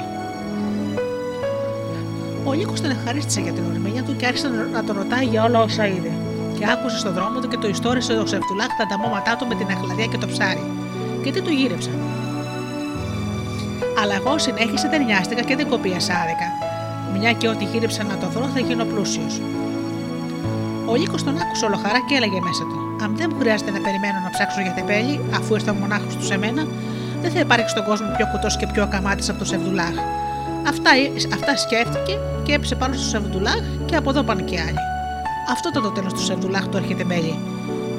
Ο Λύκο τον ευχαρίστησε για την ορμήνια του και άρχισε να τον ρωτάει για όλα όσα είδε. Και άκουσε στον δρόμο του και το ιστόρισε ο Σεβτουλάκ τα ανταμώματά του με την αχλαδιά και το ψάρι. Και τι του γύρεψαν. Αλλά εγώ συνέχισε δεν νοιάστηκα και δεν κοπίασα άδικα. Μια και ό,τι γύρεψα να το βρω θα γίνω πλούσιος. Ο Λύκος τον άκουσε ολοχαρά και έλεγε μέσα του: Αν δεν μου χρειάζεται να περιμένω να ψάξω για τεπέλη, αφού ήρθε ο μονάχος τους σε μένα, δεν θα υπάρξει στον κόσμο πιο κουτός και πιο ακαμάτης από το Σεβδουλάχ. Αυτά, αυτά σκέφτηκε και έπεσε πάνω στο Σεβδουλάχ και από εδώ πάνε και άλλοι. Αυτό ήταν το τέλος του Σεβδουλάχ του έρχεται μέλη.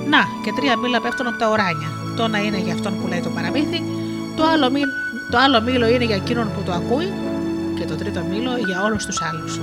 Να, και τρία μήλα πέφτουν από τα οράνια. Το ένα είναι για αυτόν που λέει το παραμύθι, το άλλο, μήλο, το άλλο μήλο είναι για εκείνον που το ακούει και το τρίτο μήλο για όλους τους άλλους.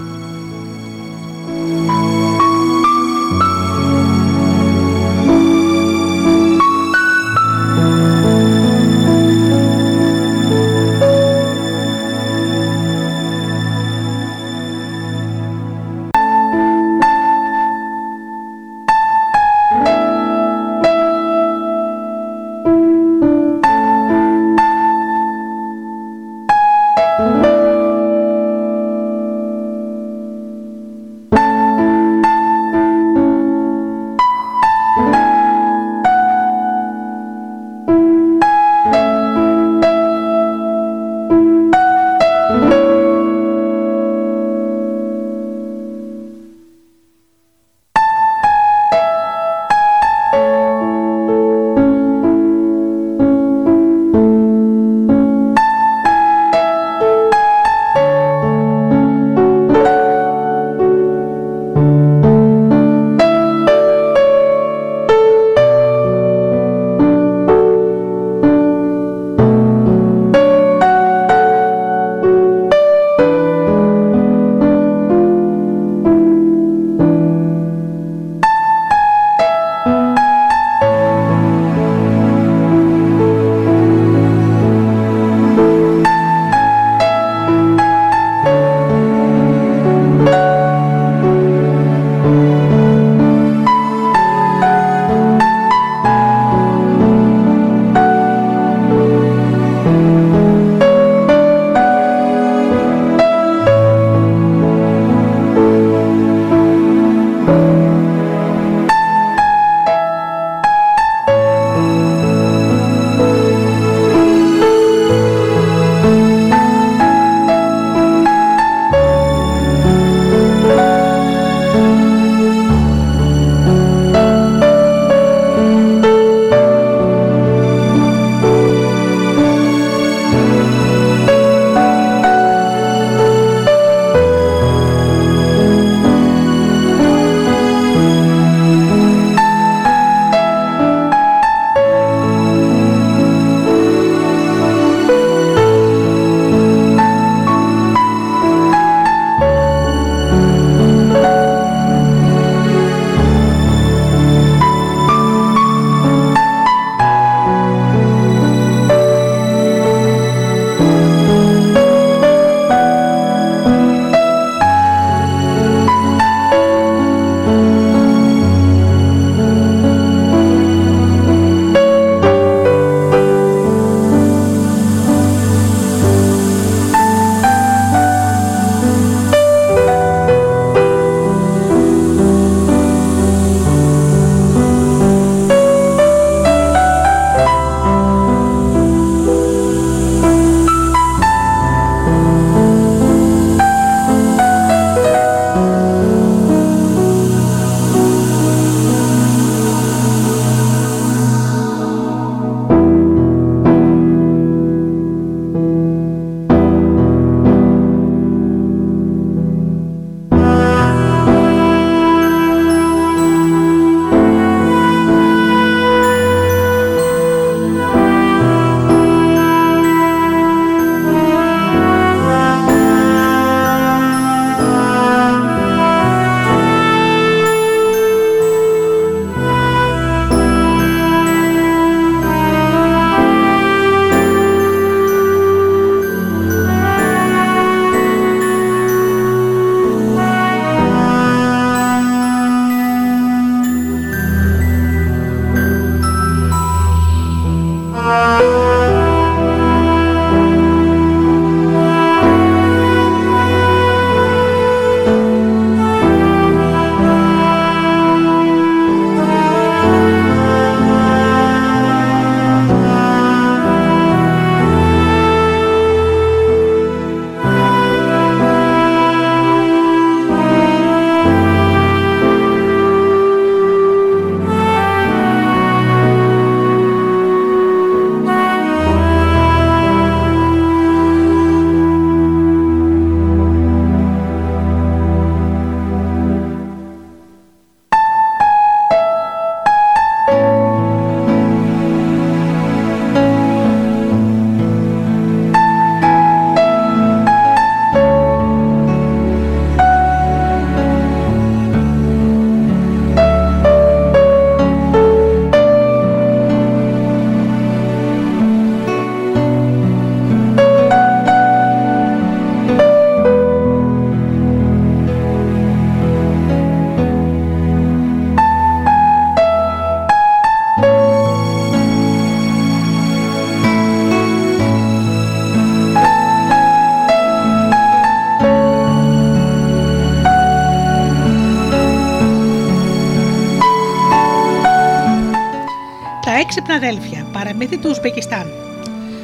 Έξυπνα αδέλφια, παραμύθι του Ουσμπεκιστάν.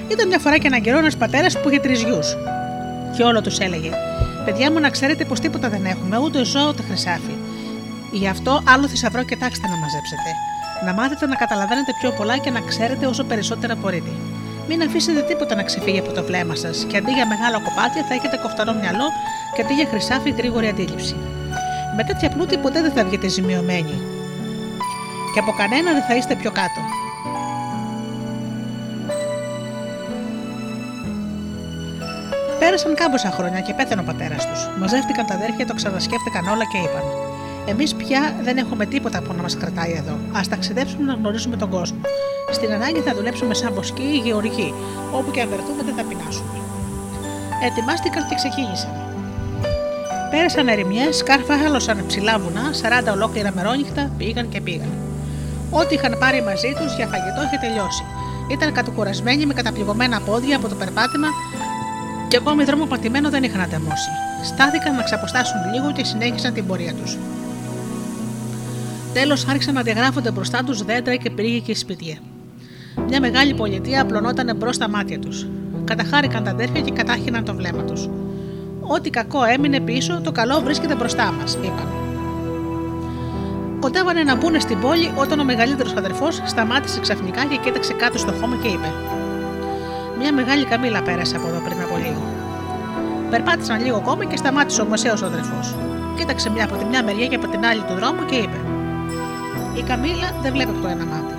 Ήταν μια φορά και έναν καιρό ένας πατέρας που είχε τρεις γιους. Και όλο τους έλεγε: Παιδιά μου, να ξέρετε πως τίποτα δεν έχουμε, ούτε ζώο ούτε χρυσάφι. Γι' αυτό άλλο θησαυρό κοιτάξτε να μαζέψετε. Να μάθετε να καταλαβαίνετε πιο πολλά και να ξέρετε όσο περισσότερα μπορείτε. Μην αφήσετε τίποτα να ξεφύγει από το βλέμμα σας και αντί για μεγάλα κοπάτια θα έχετε κοφταρό μυαλό και αντί για χρυσάφι γρήγορη αντίληψη. Με τέτοια πλούτη ποτέ δεν θα βγείτε ζημιωμένοι. Και από κανένα δεν θα είστε πιο κάτω. Πέρασαν κάμποσα χρόνια και πέθανε ο πατέρας τους. Μαζεύτηκαν τα αδέρφια, το ξανασκέφτηκαν όλα και είπαν: Εμείς πια δεν έχουμε τίποτα που να μας κρατάει εδώ. Α ταξιδέψουμε να γνωρίσουμε τον κόσμο. Στην ανάγκη θα δουλέψουμε σαν βοσκοί ή γεωργοί. Όπου και αν βρεθούμε δεν θα πεινάσουμε. Ετοιμάστηκαν και ξεκίνησαν. Πέρασαν ερημιές, σκάρφαλωσαν ψηλά βουνά, 40 ολόκληρα μερόνυχτα πήγαν και πήγαν. Ό,τι είχαν πάρει μαζί τους για φαγητό είχε τελειώσει. Ήταν κατοκουρασμένοι με καταπληγωμένα πόδια από το περπάτημα και ακόμη δρόμο πατημένο δεν είχαν ατεμώσει. Στάθηκαν να ξαποστάσουν λίγο και συνέχισαν την πορεία τους. Τέλος άρχισαν να διαγράφονται μπροστά τους δέντρα και πρίγη και σπίτια. Μια μεγάλη πολιτεία απλωνόταν μπρος στα μάτια τους. Καταχάρηκαν τα αδέρφια και κατάχυναν το βλέμμα τους. Ό,τι κακό έμεινε πίσω, το καλό βρίσκεται μπροστά μας, είπαν. Κοντεύανε να μπουν στην πόλη όταν ο μεγαλύτερος αδερφός σταμάτησε ξαφνικά και κοίταξε κάτω στο χώμα και είπε: Μια μεγάλη καμίλα πέρασε από εδώ πριν από λίγο. Περπάτησαν λίγο ακόμη και σταμάτησε ο μεσαίος αδερφός. Κοίταξε μια από τη μια μεριά και από την άλλη του δρόμου και είπε: Η καμίλα δεν βλέπει από το ένα μάτι.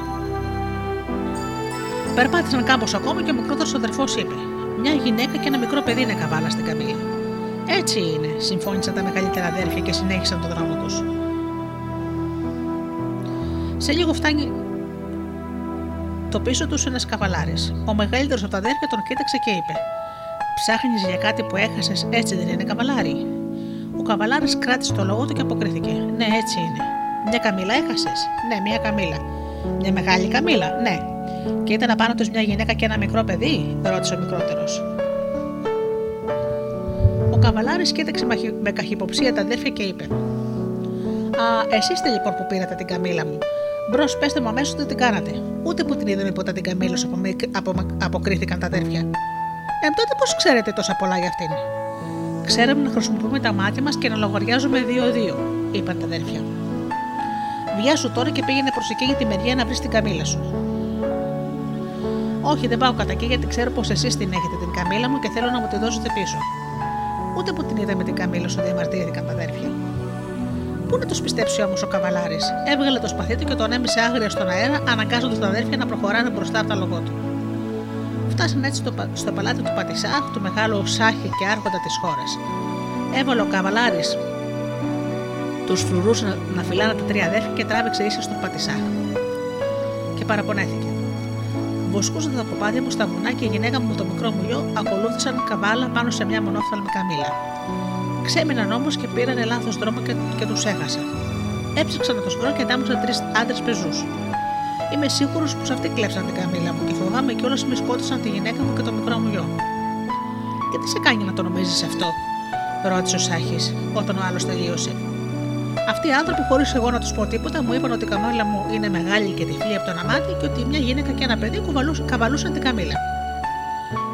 Περπάτησαν κάπως ακόμη και ο μικρότερος αδερφός είπε: Μια γυναίκα και ένα μικρό παιδί είναι καβάλα στην καμίλα. Έτσι είναι, συμφώνησαν τα μεγαλύτερα αδέρφια και συνέχισαν τον δρόμο τους. Σε λίγο φτάνει το πίσω τους ένας καβαλάρης. Ο μεγαλύτερος από τα αδέρφια τον κοίταξε και είπε: Ψάχνεις για κάτι που έχασες, έτσι δεν είναι καβαλάρι. Ο καβαλάρης κράτησε το λόγο του και αποκρίθηκε: Ναι, έτσι είναι. Μια καμίλα έχασες. Ναι, μια καμίλα. Μια μεγάλη καμίλα. Ναι. Και ήταν απάνω τους μια γυναίκα και ένα μικρό παιδί, ρώτησε ο μικρότερος. Ο καβαλάρης κοίταξε με καχυποψία τα αδέρφια και είπε: Α, εσείς είστε λοιπόν που πήρατε την καμίλα μου. Μπρος, πέστε μου αμέσως τι την κάνατε. Ούτε που την είδαμε ποτέ την καμίλα, απο, απο, αποκρίθηκαν τα αδέρφια. Ε, τότε πώς ξέρετε τόσα πολλά για αυτήν; Ξέραμε να χρησιμοποιούμε τα μάτια μας και να λογαριάζουμε δύο-δύο, είπαν τα αδέρφια. Βιάσου τώρα και πήγαινε προς εκείνη τη μεριά να βρεις την καμίλα σου. Όχι, δεν πάω κατά εκεί γιατί ξέρω πως εσείς την έχετε την καμίλα μου και θέλω να μου τη δώσετε πίσω. Ούτε που την είδαμε την καμίλα σου, διαμαρτύρηκαν τα αδέρφια. Πού να τους πιστέψει όμως ο καβαλάρης; Έβγαλε το σπαθί του και τον έμεισε άγρια στον αέρα, αναγκάζοντας τα αδέρφια να προχωράνε μπροστά από τα λογό του. Φτάσαν έτσι στο, στο παλάτι του Πατισάχ, του μεγάλου Σάχη και άρχοντα της χώρας. Έβαλε ο καβαλάρης τους φρουρού να, να φυλάνε τα τρία αδέρφια και τράβηξε ίσα στον Πατισάχ. Και παραπονέθηκε. Βοσκούσαν τα κοπάδια μου στα βουνά και η γυναίκα μου με το μικρό μου γιο ακολούθησαν καβάλα πάνω σε μια μονόφθαλμη καμίλα. Ξέμειναν όμως και πήραν λάθος δρόμο και, και τους έχασαν. Έψαξαν να του βρω και αντάμωσαν τρεις άντρες πεζούς. Είμαι σίγουρος πως αυτοί κλέψαν την καμίλα μου και φοβάμαι κιόλας με σκότωσαν τη γυναίκα μου και το μικρό μου γιο. Και τι σε κάνει να το νομίζεις αυτό, ρώτησε ο Σάχη όταν ο άλλος τελείωσε. Αυτοί οι άνθρωποι, χωρίς εγώ να τους πω τίποτα, μου είπαν ότι η καμίλα μου είναι μεγάλη και τυφλή από το αναμάτι και ότι μια γυναίκα και ένα παιδί καβαλούσαν την καμίλα.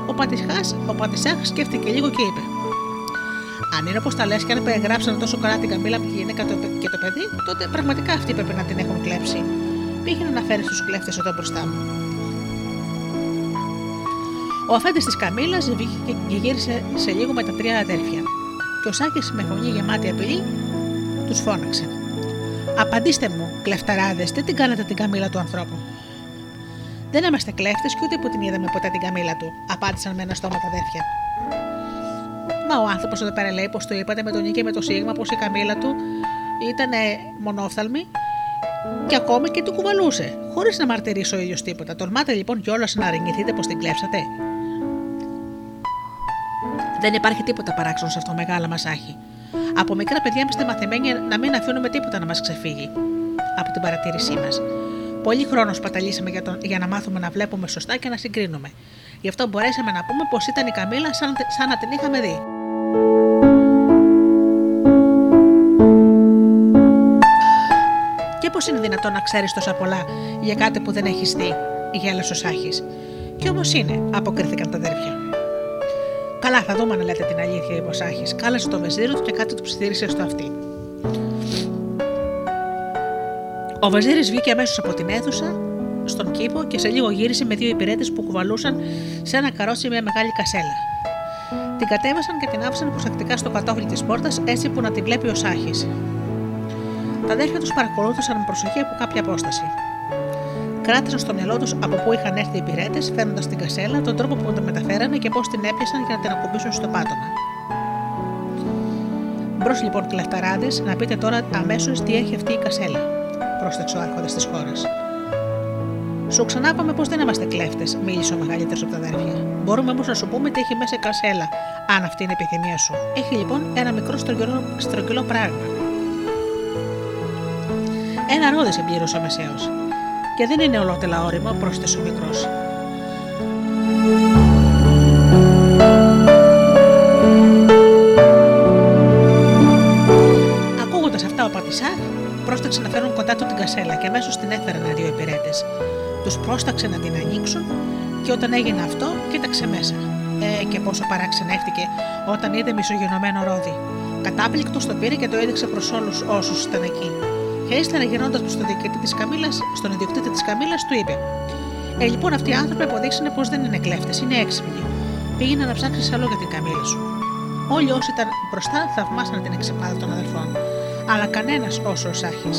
Ο Πατησάχ ο Πατησάχ σκέφτηκε λίγο και είπε: Αν είναι όπως τα λες και αν περιγράψαν τόσο καλά την καμίλα από τη γυναίκα και το παιδί, τότε πραγματικά αυτοί πρέπει να την έχουν κλέψει. Πήγαινε να φέρεις τους κλέφτες εδώ μπροστά μου. Ο αφέντης της Καμίλα βγήκε και γύρισε σε λίγο με τα τρία αδέρφια. Και ο Σάκης με φωνή γεμάτη απειλή τους φώναξε. Απαντήστε μου, κλεφταράδες, τι την κάνατε την καμίλα του ανθρώπου. Δεν είμαστε κλέφτες και ούτε που την είδαμε ποτέ την καμίλα του, απάντησαν με ένα στόμα τα αδέρφια. Μα ο άνθρωπος εδώ πέρα λέει πως το είπατε με τον νίκη και με το σίγμα πως η καμίλα του ήταν μονόφθαλμη και ακόμη και του κουβαλούσε, χωρίς να μαρτυρήσει ο ίδιο τίποτα. Τολμάτε λοιπόν κιόλας να αρνηθείτε πως την κλέψατε. Δεν υπάρχει τίποτα παράξενο σε αυτό, μεγάλα μασάχη. Από μικρά παιδιά είμαστε μαθημένοι να μην αφήνουμε τίποτα να μας ξεφύγει από την παρατήρησή μας. Πολύ χρόνος σπαταλήσαμε για, τον, για να μάθουμε να βλέπουμε σωστά και να συγκρίνουμε. Γι' αυτό μπορέσαμε να πούμε πως ήταν η Καμίλα σαν, σαν να την είχαμε δει. Πώς είναι δυνατόν να ξέρεις τόσα πολλά για κάτι που δεν έχεις δει, γέλασε ο Σάχη. Κι όμως είναι, αποκρίθηκαν τα αδέρφια. Καλά, θα δούμε αν λέτε την αλήθεια, είπε ο Σάχης. Κάλεσε το βεζίρο του και κάτι του ψιθύρισε στο αυτί. Ο Βαζίρη βγήκε αμέσως από την αίθουσα στον κήπο και σε λίγο γύρισε με δύο υπηρέτες που κουβαλούσαν σε ένα καρότσι μια μεγάλη κασέλα. Την κατέβασαν και την άφησαν προσεκτικά στο κατόφλι της πόρτας έτσι που να τη βλέπει ο Σάχης. Τα αδέρφια τους παρακολούθησαν με προσοχή από κάποια απόσταση. Κράτησαν στο μυαλό τους από πού είχαν έρθει οι υπηρέτε, φέρνοντας την κασέλα, τον τρόπο που τα μεταφέρανε και πώς την έπιασαν για να την ακουμπήσουν στο πάτωμα. Μπρος λοιπόν κλεφταράδε, να πείτε τώρα αμέσως τι έχει αυτή η κασέλα, πρόσταξε ο άρχοντας της χώρας. Σου ξανά είπαμε πως δεν είμαστε κλέφτες, μίλησε ο μεγαλύτερος από τα αδέρφια. Μπορούμε όμως να σου πούμε τι έχει μέσα η κασέλα, αν αυτή είναι η επιθυμία σου. Έχει λοιπόν ένα μικρό στρογγυλό, στρογγυλό πράγμα. Ένα ρόδι συμπλήρωσε ο Μεσαίο. Και δεν είναι ολότελα όριμο, πρόσθεσε ο μικρός. Ακούγοντας αυτά, ο Πατησάχ πρόσταξε να φέρουν κοντά του την κασέλα και αμέσως την έφεραν δύο υπηρέτε. Τους πρόσταξε να την ανοίξουν και όταν έγινε αυτό, κοίταξε μέσα. Ε, και πόσο παραξενεύτηκε όταν είδε μισογενωμένο ρόδι. Κατάπληκτο το πήρε και το έδειξε προς όλους όσους ήταν εκεί. Και ύστερα γυρνώντας προς τον διοικητή της Καμίλα, στον ιδιοκτήτη της Καμίλα, του είπε: Ε, λοιπόν, αυτοί οι άνθρωποι αποδείξανε πως δεν είναι κλέφτες, είναι έξυπνοι. Πήγαινε να ψάξεις άλλο για την Καμίλα σου. Όλοι όσοι ήταν μπροστά θαυμάσαν την εξυπνάδα των αδελφών, αλλά κανένας όσο ο Σάχη.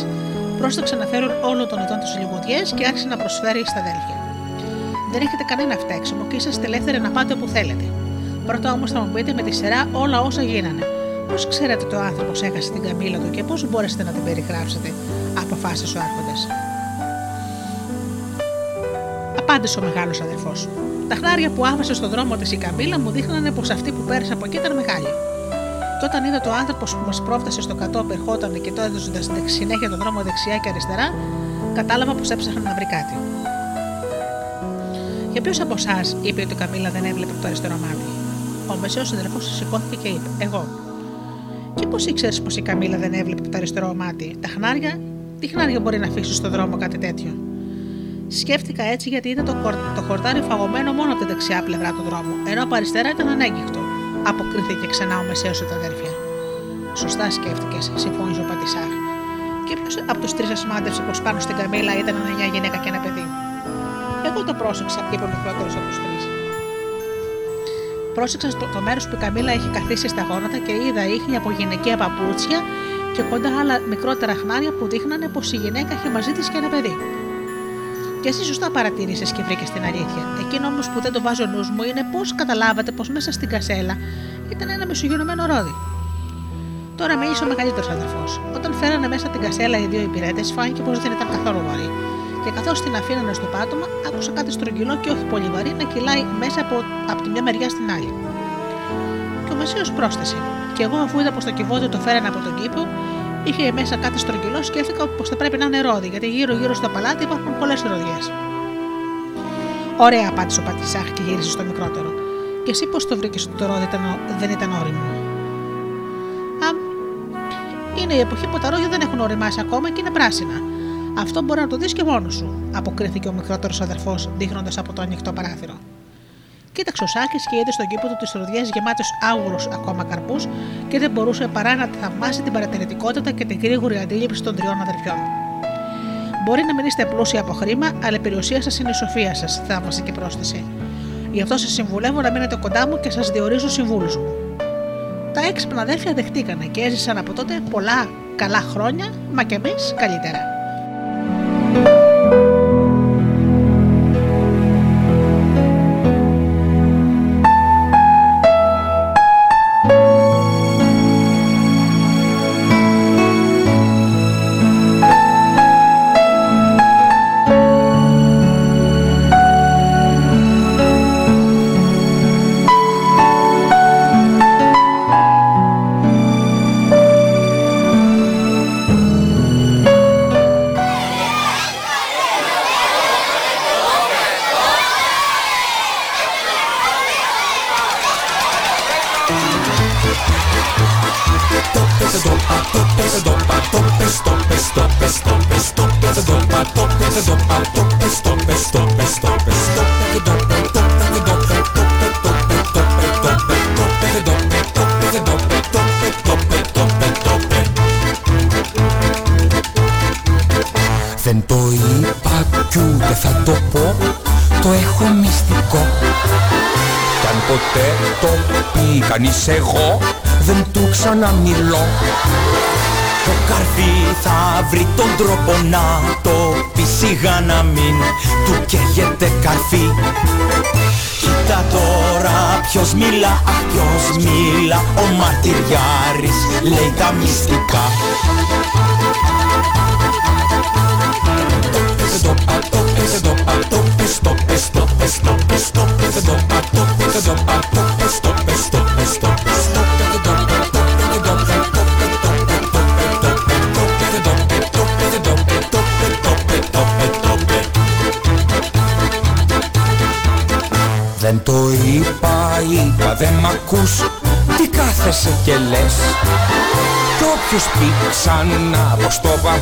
Πρόσταξε να φέρουν όλο τον ειδών του λιγουδιές και άρχισε να προσφέρει στα αδέλφια. Δεν έχετε κανένα φταίξιμο και είσαστε ελεύθεροι να πάτε όπου θέλετε. Πρώτα όμως θα μου πείτε με τη σειρά όλα όσα γίνανε. Πώς ξέρετε το άνθρωπο έχασε την καμίλα του και πώς μπορέσετε να την περιγράψετε, αποφάσισε ο Άρχοντας. Απάντησε ο μεγάλος αδερφός. Τα χνάρια που άφησε στον δρόμο της η καμίλα μου δείχνανε πως αυτή που πέρασε από εκεί ήταν μεγάλη. Και όταν είδα το άνθρωπος που μας πρόφτασε στο κατόπι ερχόταν και το έδωσε συνέχεια τον δρόμο δεξιά και αριστερά, κατάλαβα πως έψαχνα να βρει κάτι. Για ποιος από εσάς είπε ότι η Καμίλα δεν έβλεπε από το αριστερό μάτι. Ο μεσαίος αδερφός σηκώθηκε και είπε: Εγώ. Και πώς ήξερες πως η Καμίλα δεν έβλεπε από το αριστερό μάτι; Τα χνάρια, τι χνάρια μπορεί να αφήσει στον δρόμο κάτι τέτοιο; Σκέφτηκα έτσι γιατί είδα το, χορ, το χορτάρι φαγωμένο μόνο από την δεξιά πλευρά του δρόμου, ενώ από αριστερά ήταν ανέγκυχτο. Αποκρίθηκε ξανά ο μεσαίος τα αδέρφια. Σωστά σκέφτηκες, συμφώνησε ο Πατησάχ. Και ποιος από τους τρεις ασμάντευσε πως πάνω στην Καμίλα ήταν μια γυναίκα και ένα παιδί; Εγώ το πρόσεξα, είπε ο μικρότερος από τους τρεις. Πρόσεξα στο το μέρος που η Καμίλα είχε καθίσει στα γόνατα και είδα ίχνη από γυναικεία παπούτσια και κοντά άλλα μικρότερα χνάρια που δείχνανε πως η γυναίκα είχε μαζί της και ένα παιδί. Και εσύ σωστά παρατήρησε και βρήκες την αλήθεια. Εκείνο όμως που δεν το βάζω νους μου είναι πώ καταλάβατε πως μέσα στην κασέλα ήταν ένα μισογενωμένο ρόδι. Τώρα μίλησε ο μεγαλύτερος αδερφό. Όταν φέρανε μέσα την κασέλα οι δύο υπηρέτες, φάνηκε πως δεν ήταν καθόλου βαρύ και καθώς την αφήνανε στο πάτωμα, άκουσα κάτι στρογγυλό και όχι πολύ βαρύ να κυλάει μέσα από, από τη μια μεριά στην άλλη. Και ο Μεσαίος πρόσθεσε. Και εγώ, αφού είδα πως το κυβότιο το φέρανε από τον κήπο, είχε μέσα κάτι στρογγυλό, σκέφτηκα πως θα πρέπει να είναι ρόδι, γιατί γύρω-γύρω στο παλάτι υπάρχουν πολλές ροδιέ. Ωραία, απάντησε ο Πατησάχ και γύρισε στο μικρότερο. Και εσύ πώς το βρήκες ότι το ρόδι ήταν, δεν ήταν όριμο; Α, είναι η εποχή που τα ρόδια δεν έχουν οριμάσει ακόμα και είναι πράσινα. Αυτό μπορεί να το δεις και μόνος σου, αποκρίθηκε ο μικρότερος αδερφός, δείχνοντας από το ανοιχτό παράθυρο. Κοίταξε ο Σάκης και είδε στον κήπο του τις ροδιέ γεμάτες άγουρου ακόμα καρπούς και δεν μπορούσε παρά να θαυμάσει την παρατηρητικότητα και την γρήγορη αντίληψη των τριών αδερφιών. Μπορεί να μην είστε πλούσιοι από χρήμα, αλλά η περιουσία σας είναι η σοφία σας, θαύμασε και πρόσθεσε. Γι' αυτό σας συμβουλεύω να μείνετε κοντά μου και σας διορίζω συμβούλους μου. Τα έξυπνα αδέρφια δεχτήκανε και έζησαν από τότε πολλά καλά χρόνια, μα και εμείς καλύτερα.
Δεν εγώ Δεν του ξαναμιλώ Το καρδί θα βρει τον τρόπο να το πει Σιγά να μην του καίγεται καρφί Κοίτα τώρα ποιος μιλά, αχ ποιος μιλά Ο μαρτυριάρης λέει τα μυστικά Δεν είπα, είπα, δεν μ' ακούς Τι κάθεσαι και λες. Κι όποιος πει ξανά πως το είπα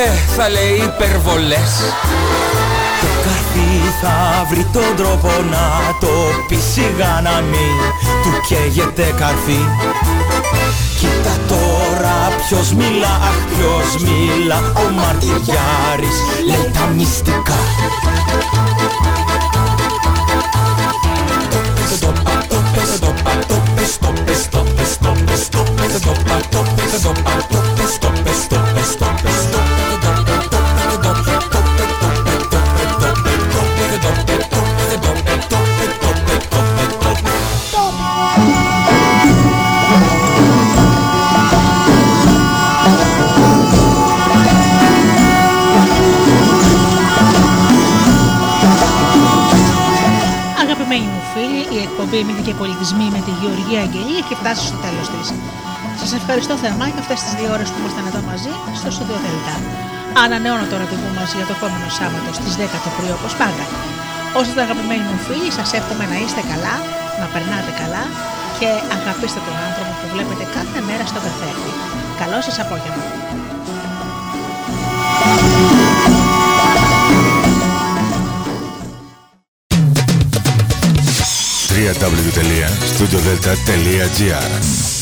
Ε, θα λέει υπερβολές. Το καρδί θα βρει τον τρόπο να το πει Σιγά να μην του καίγεται καρφί. Κοίτα τώρα ποιος μιλά, αχ ποιος μιλά Ο μαρτυριάρης λέει τα μυστικά
Αγαπημένοι μου φίλοι, η εκπομπή Μύθοι και Πολιτισμοί με τη Γεωργία Αγγελή έχει φτάσει στο τέλος της. Σας ευχαριστώ θερμά για αυτές τις δύο ώρες που ήμασταν εδώ μαζί στο Studio Delta. Ανανεώνω το ραντεβού μας για το επόμενο Σάββατο στις 10 το πρωί όπως πάντα. Όσο είστε αγαπημένοι μου φίλοι, σας εύχομαι να είστε καλά, να περνάτε καλά και αγαπήστε τον άνθρωπο που βλέπετε κάθε μέρα στον καθρέφτη. Καλό σας απόγευμα.
www.studiodelta.gr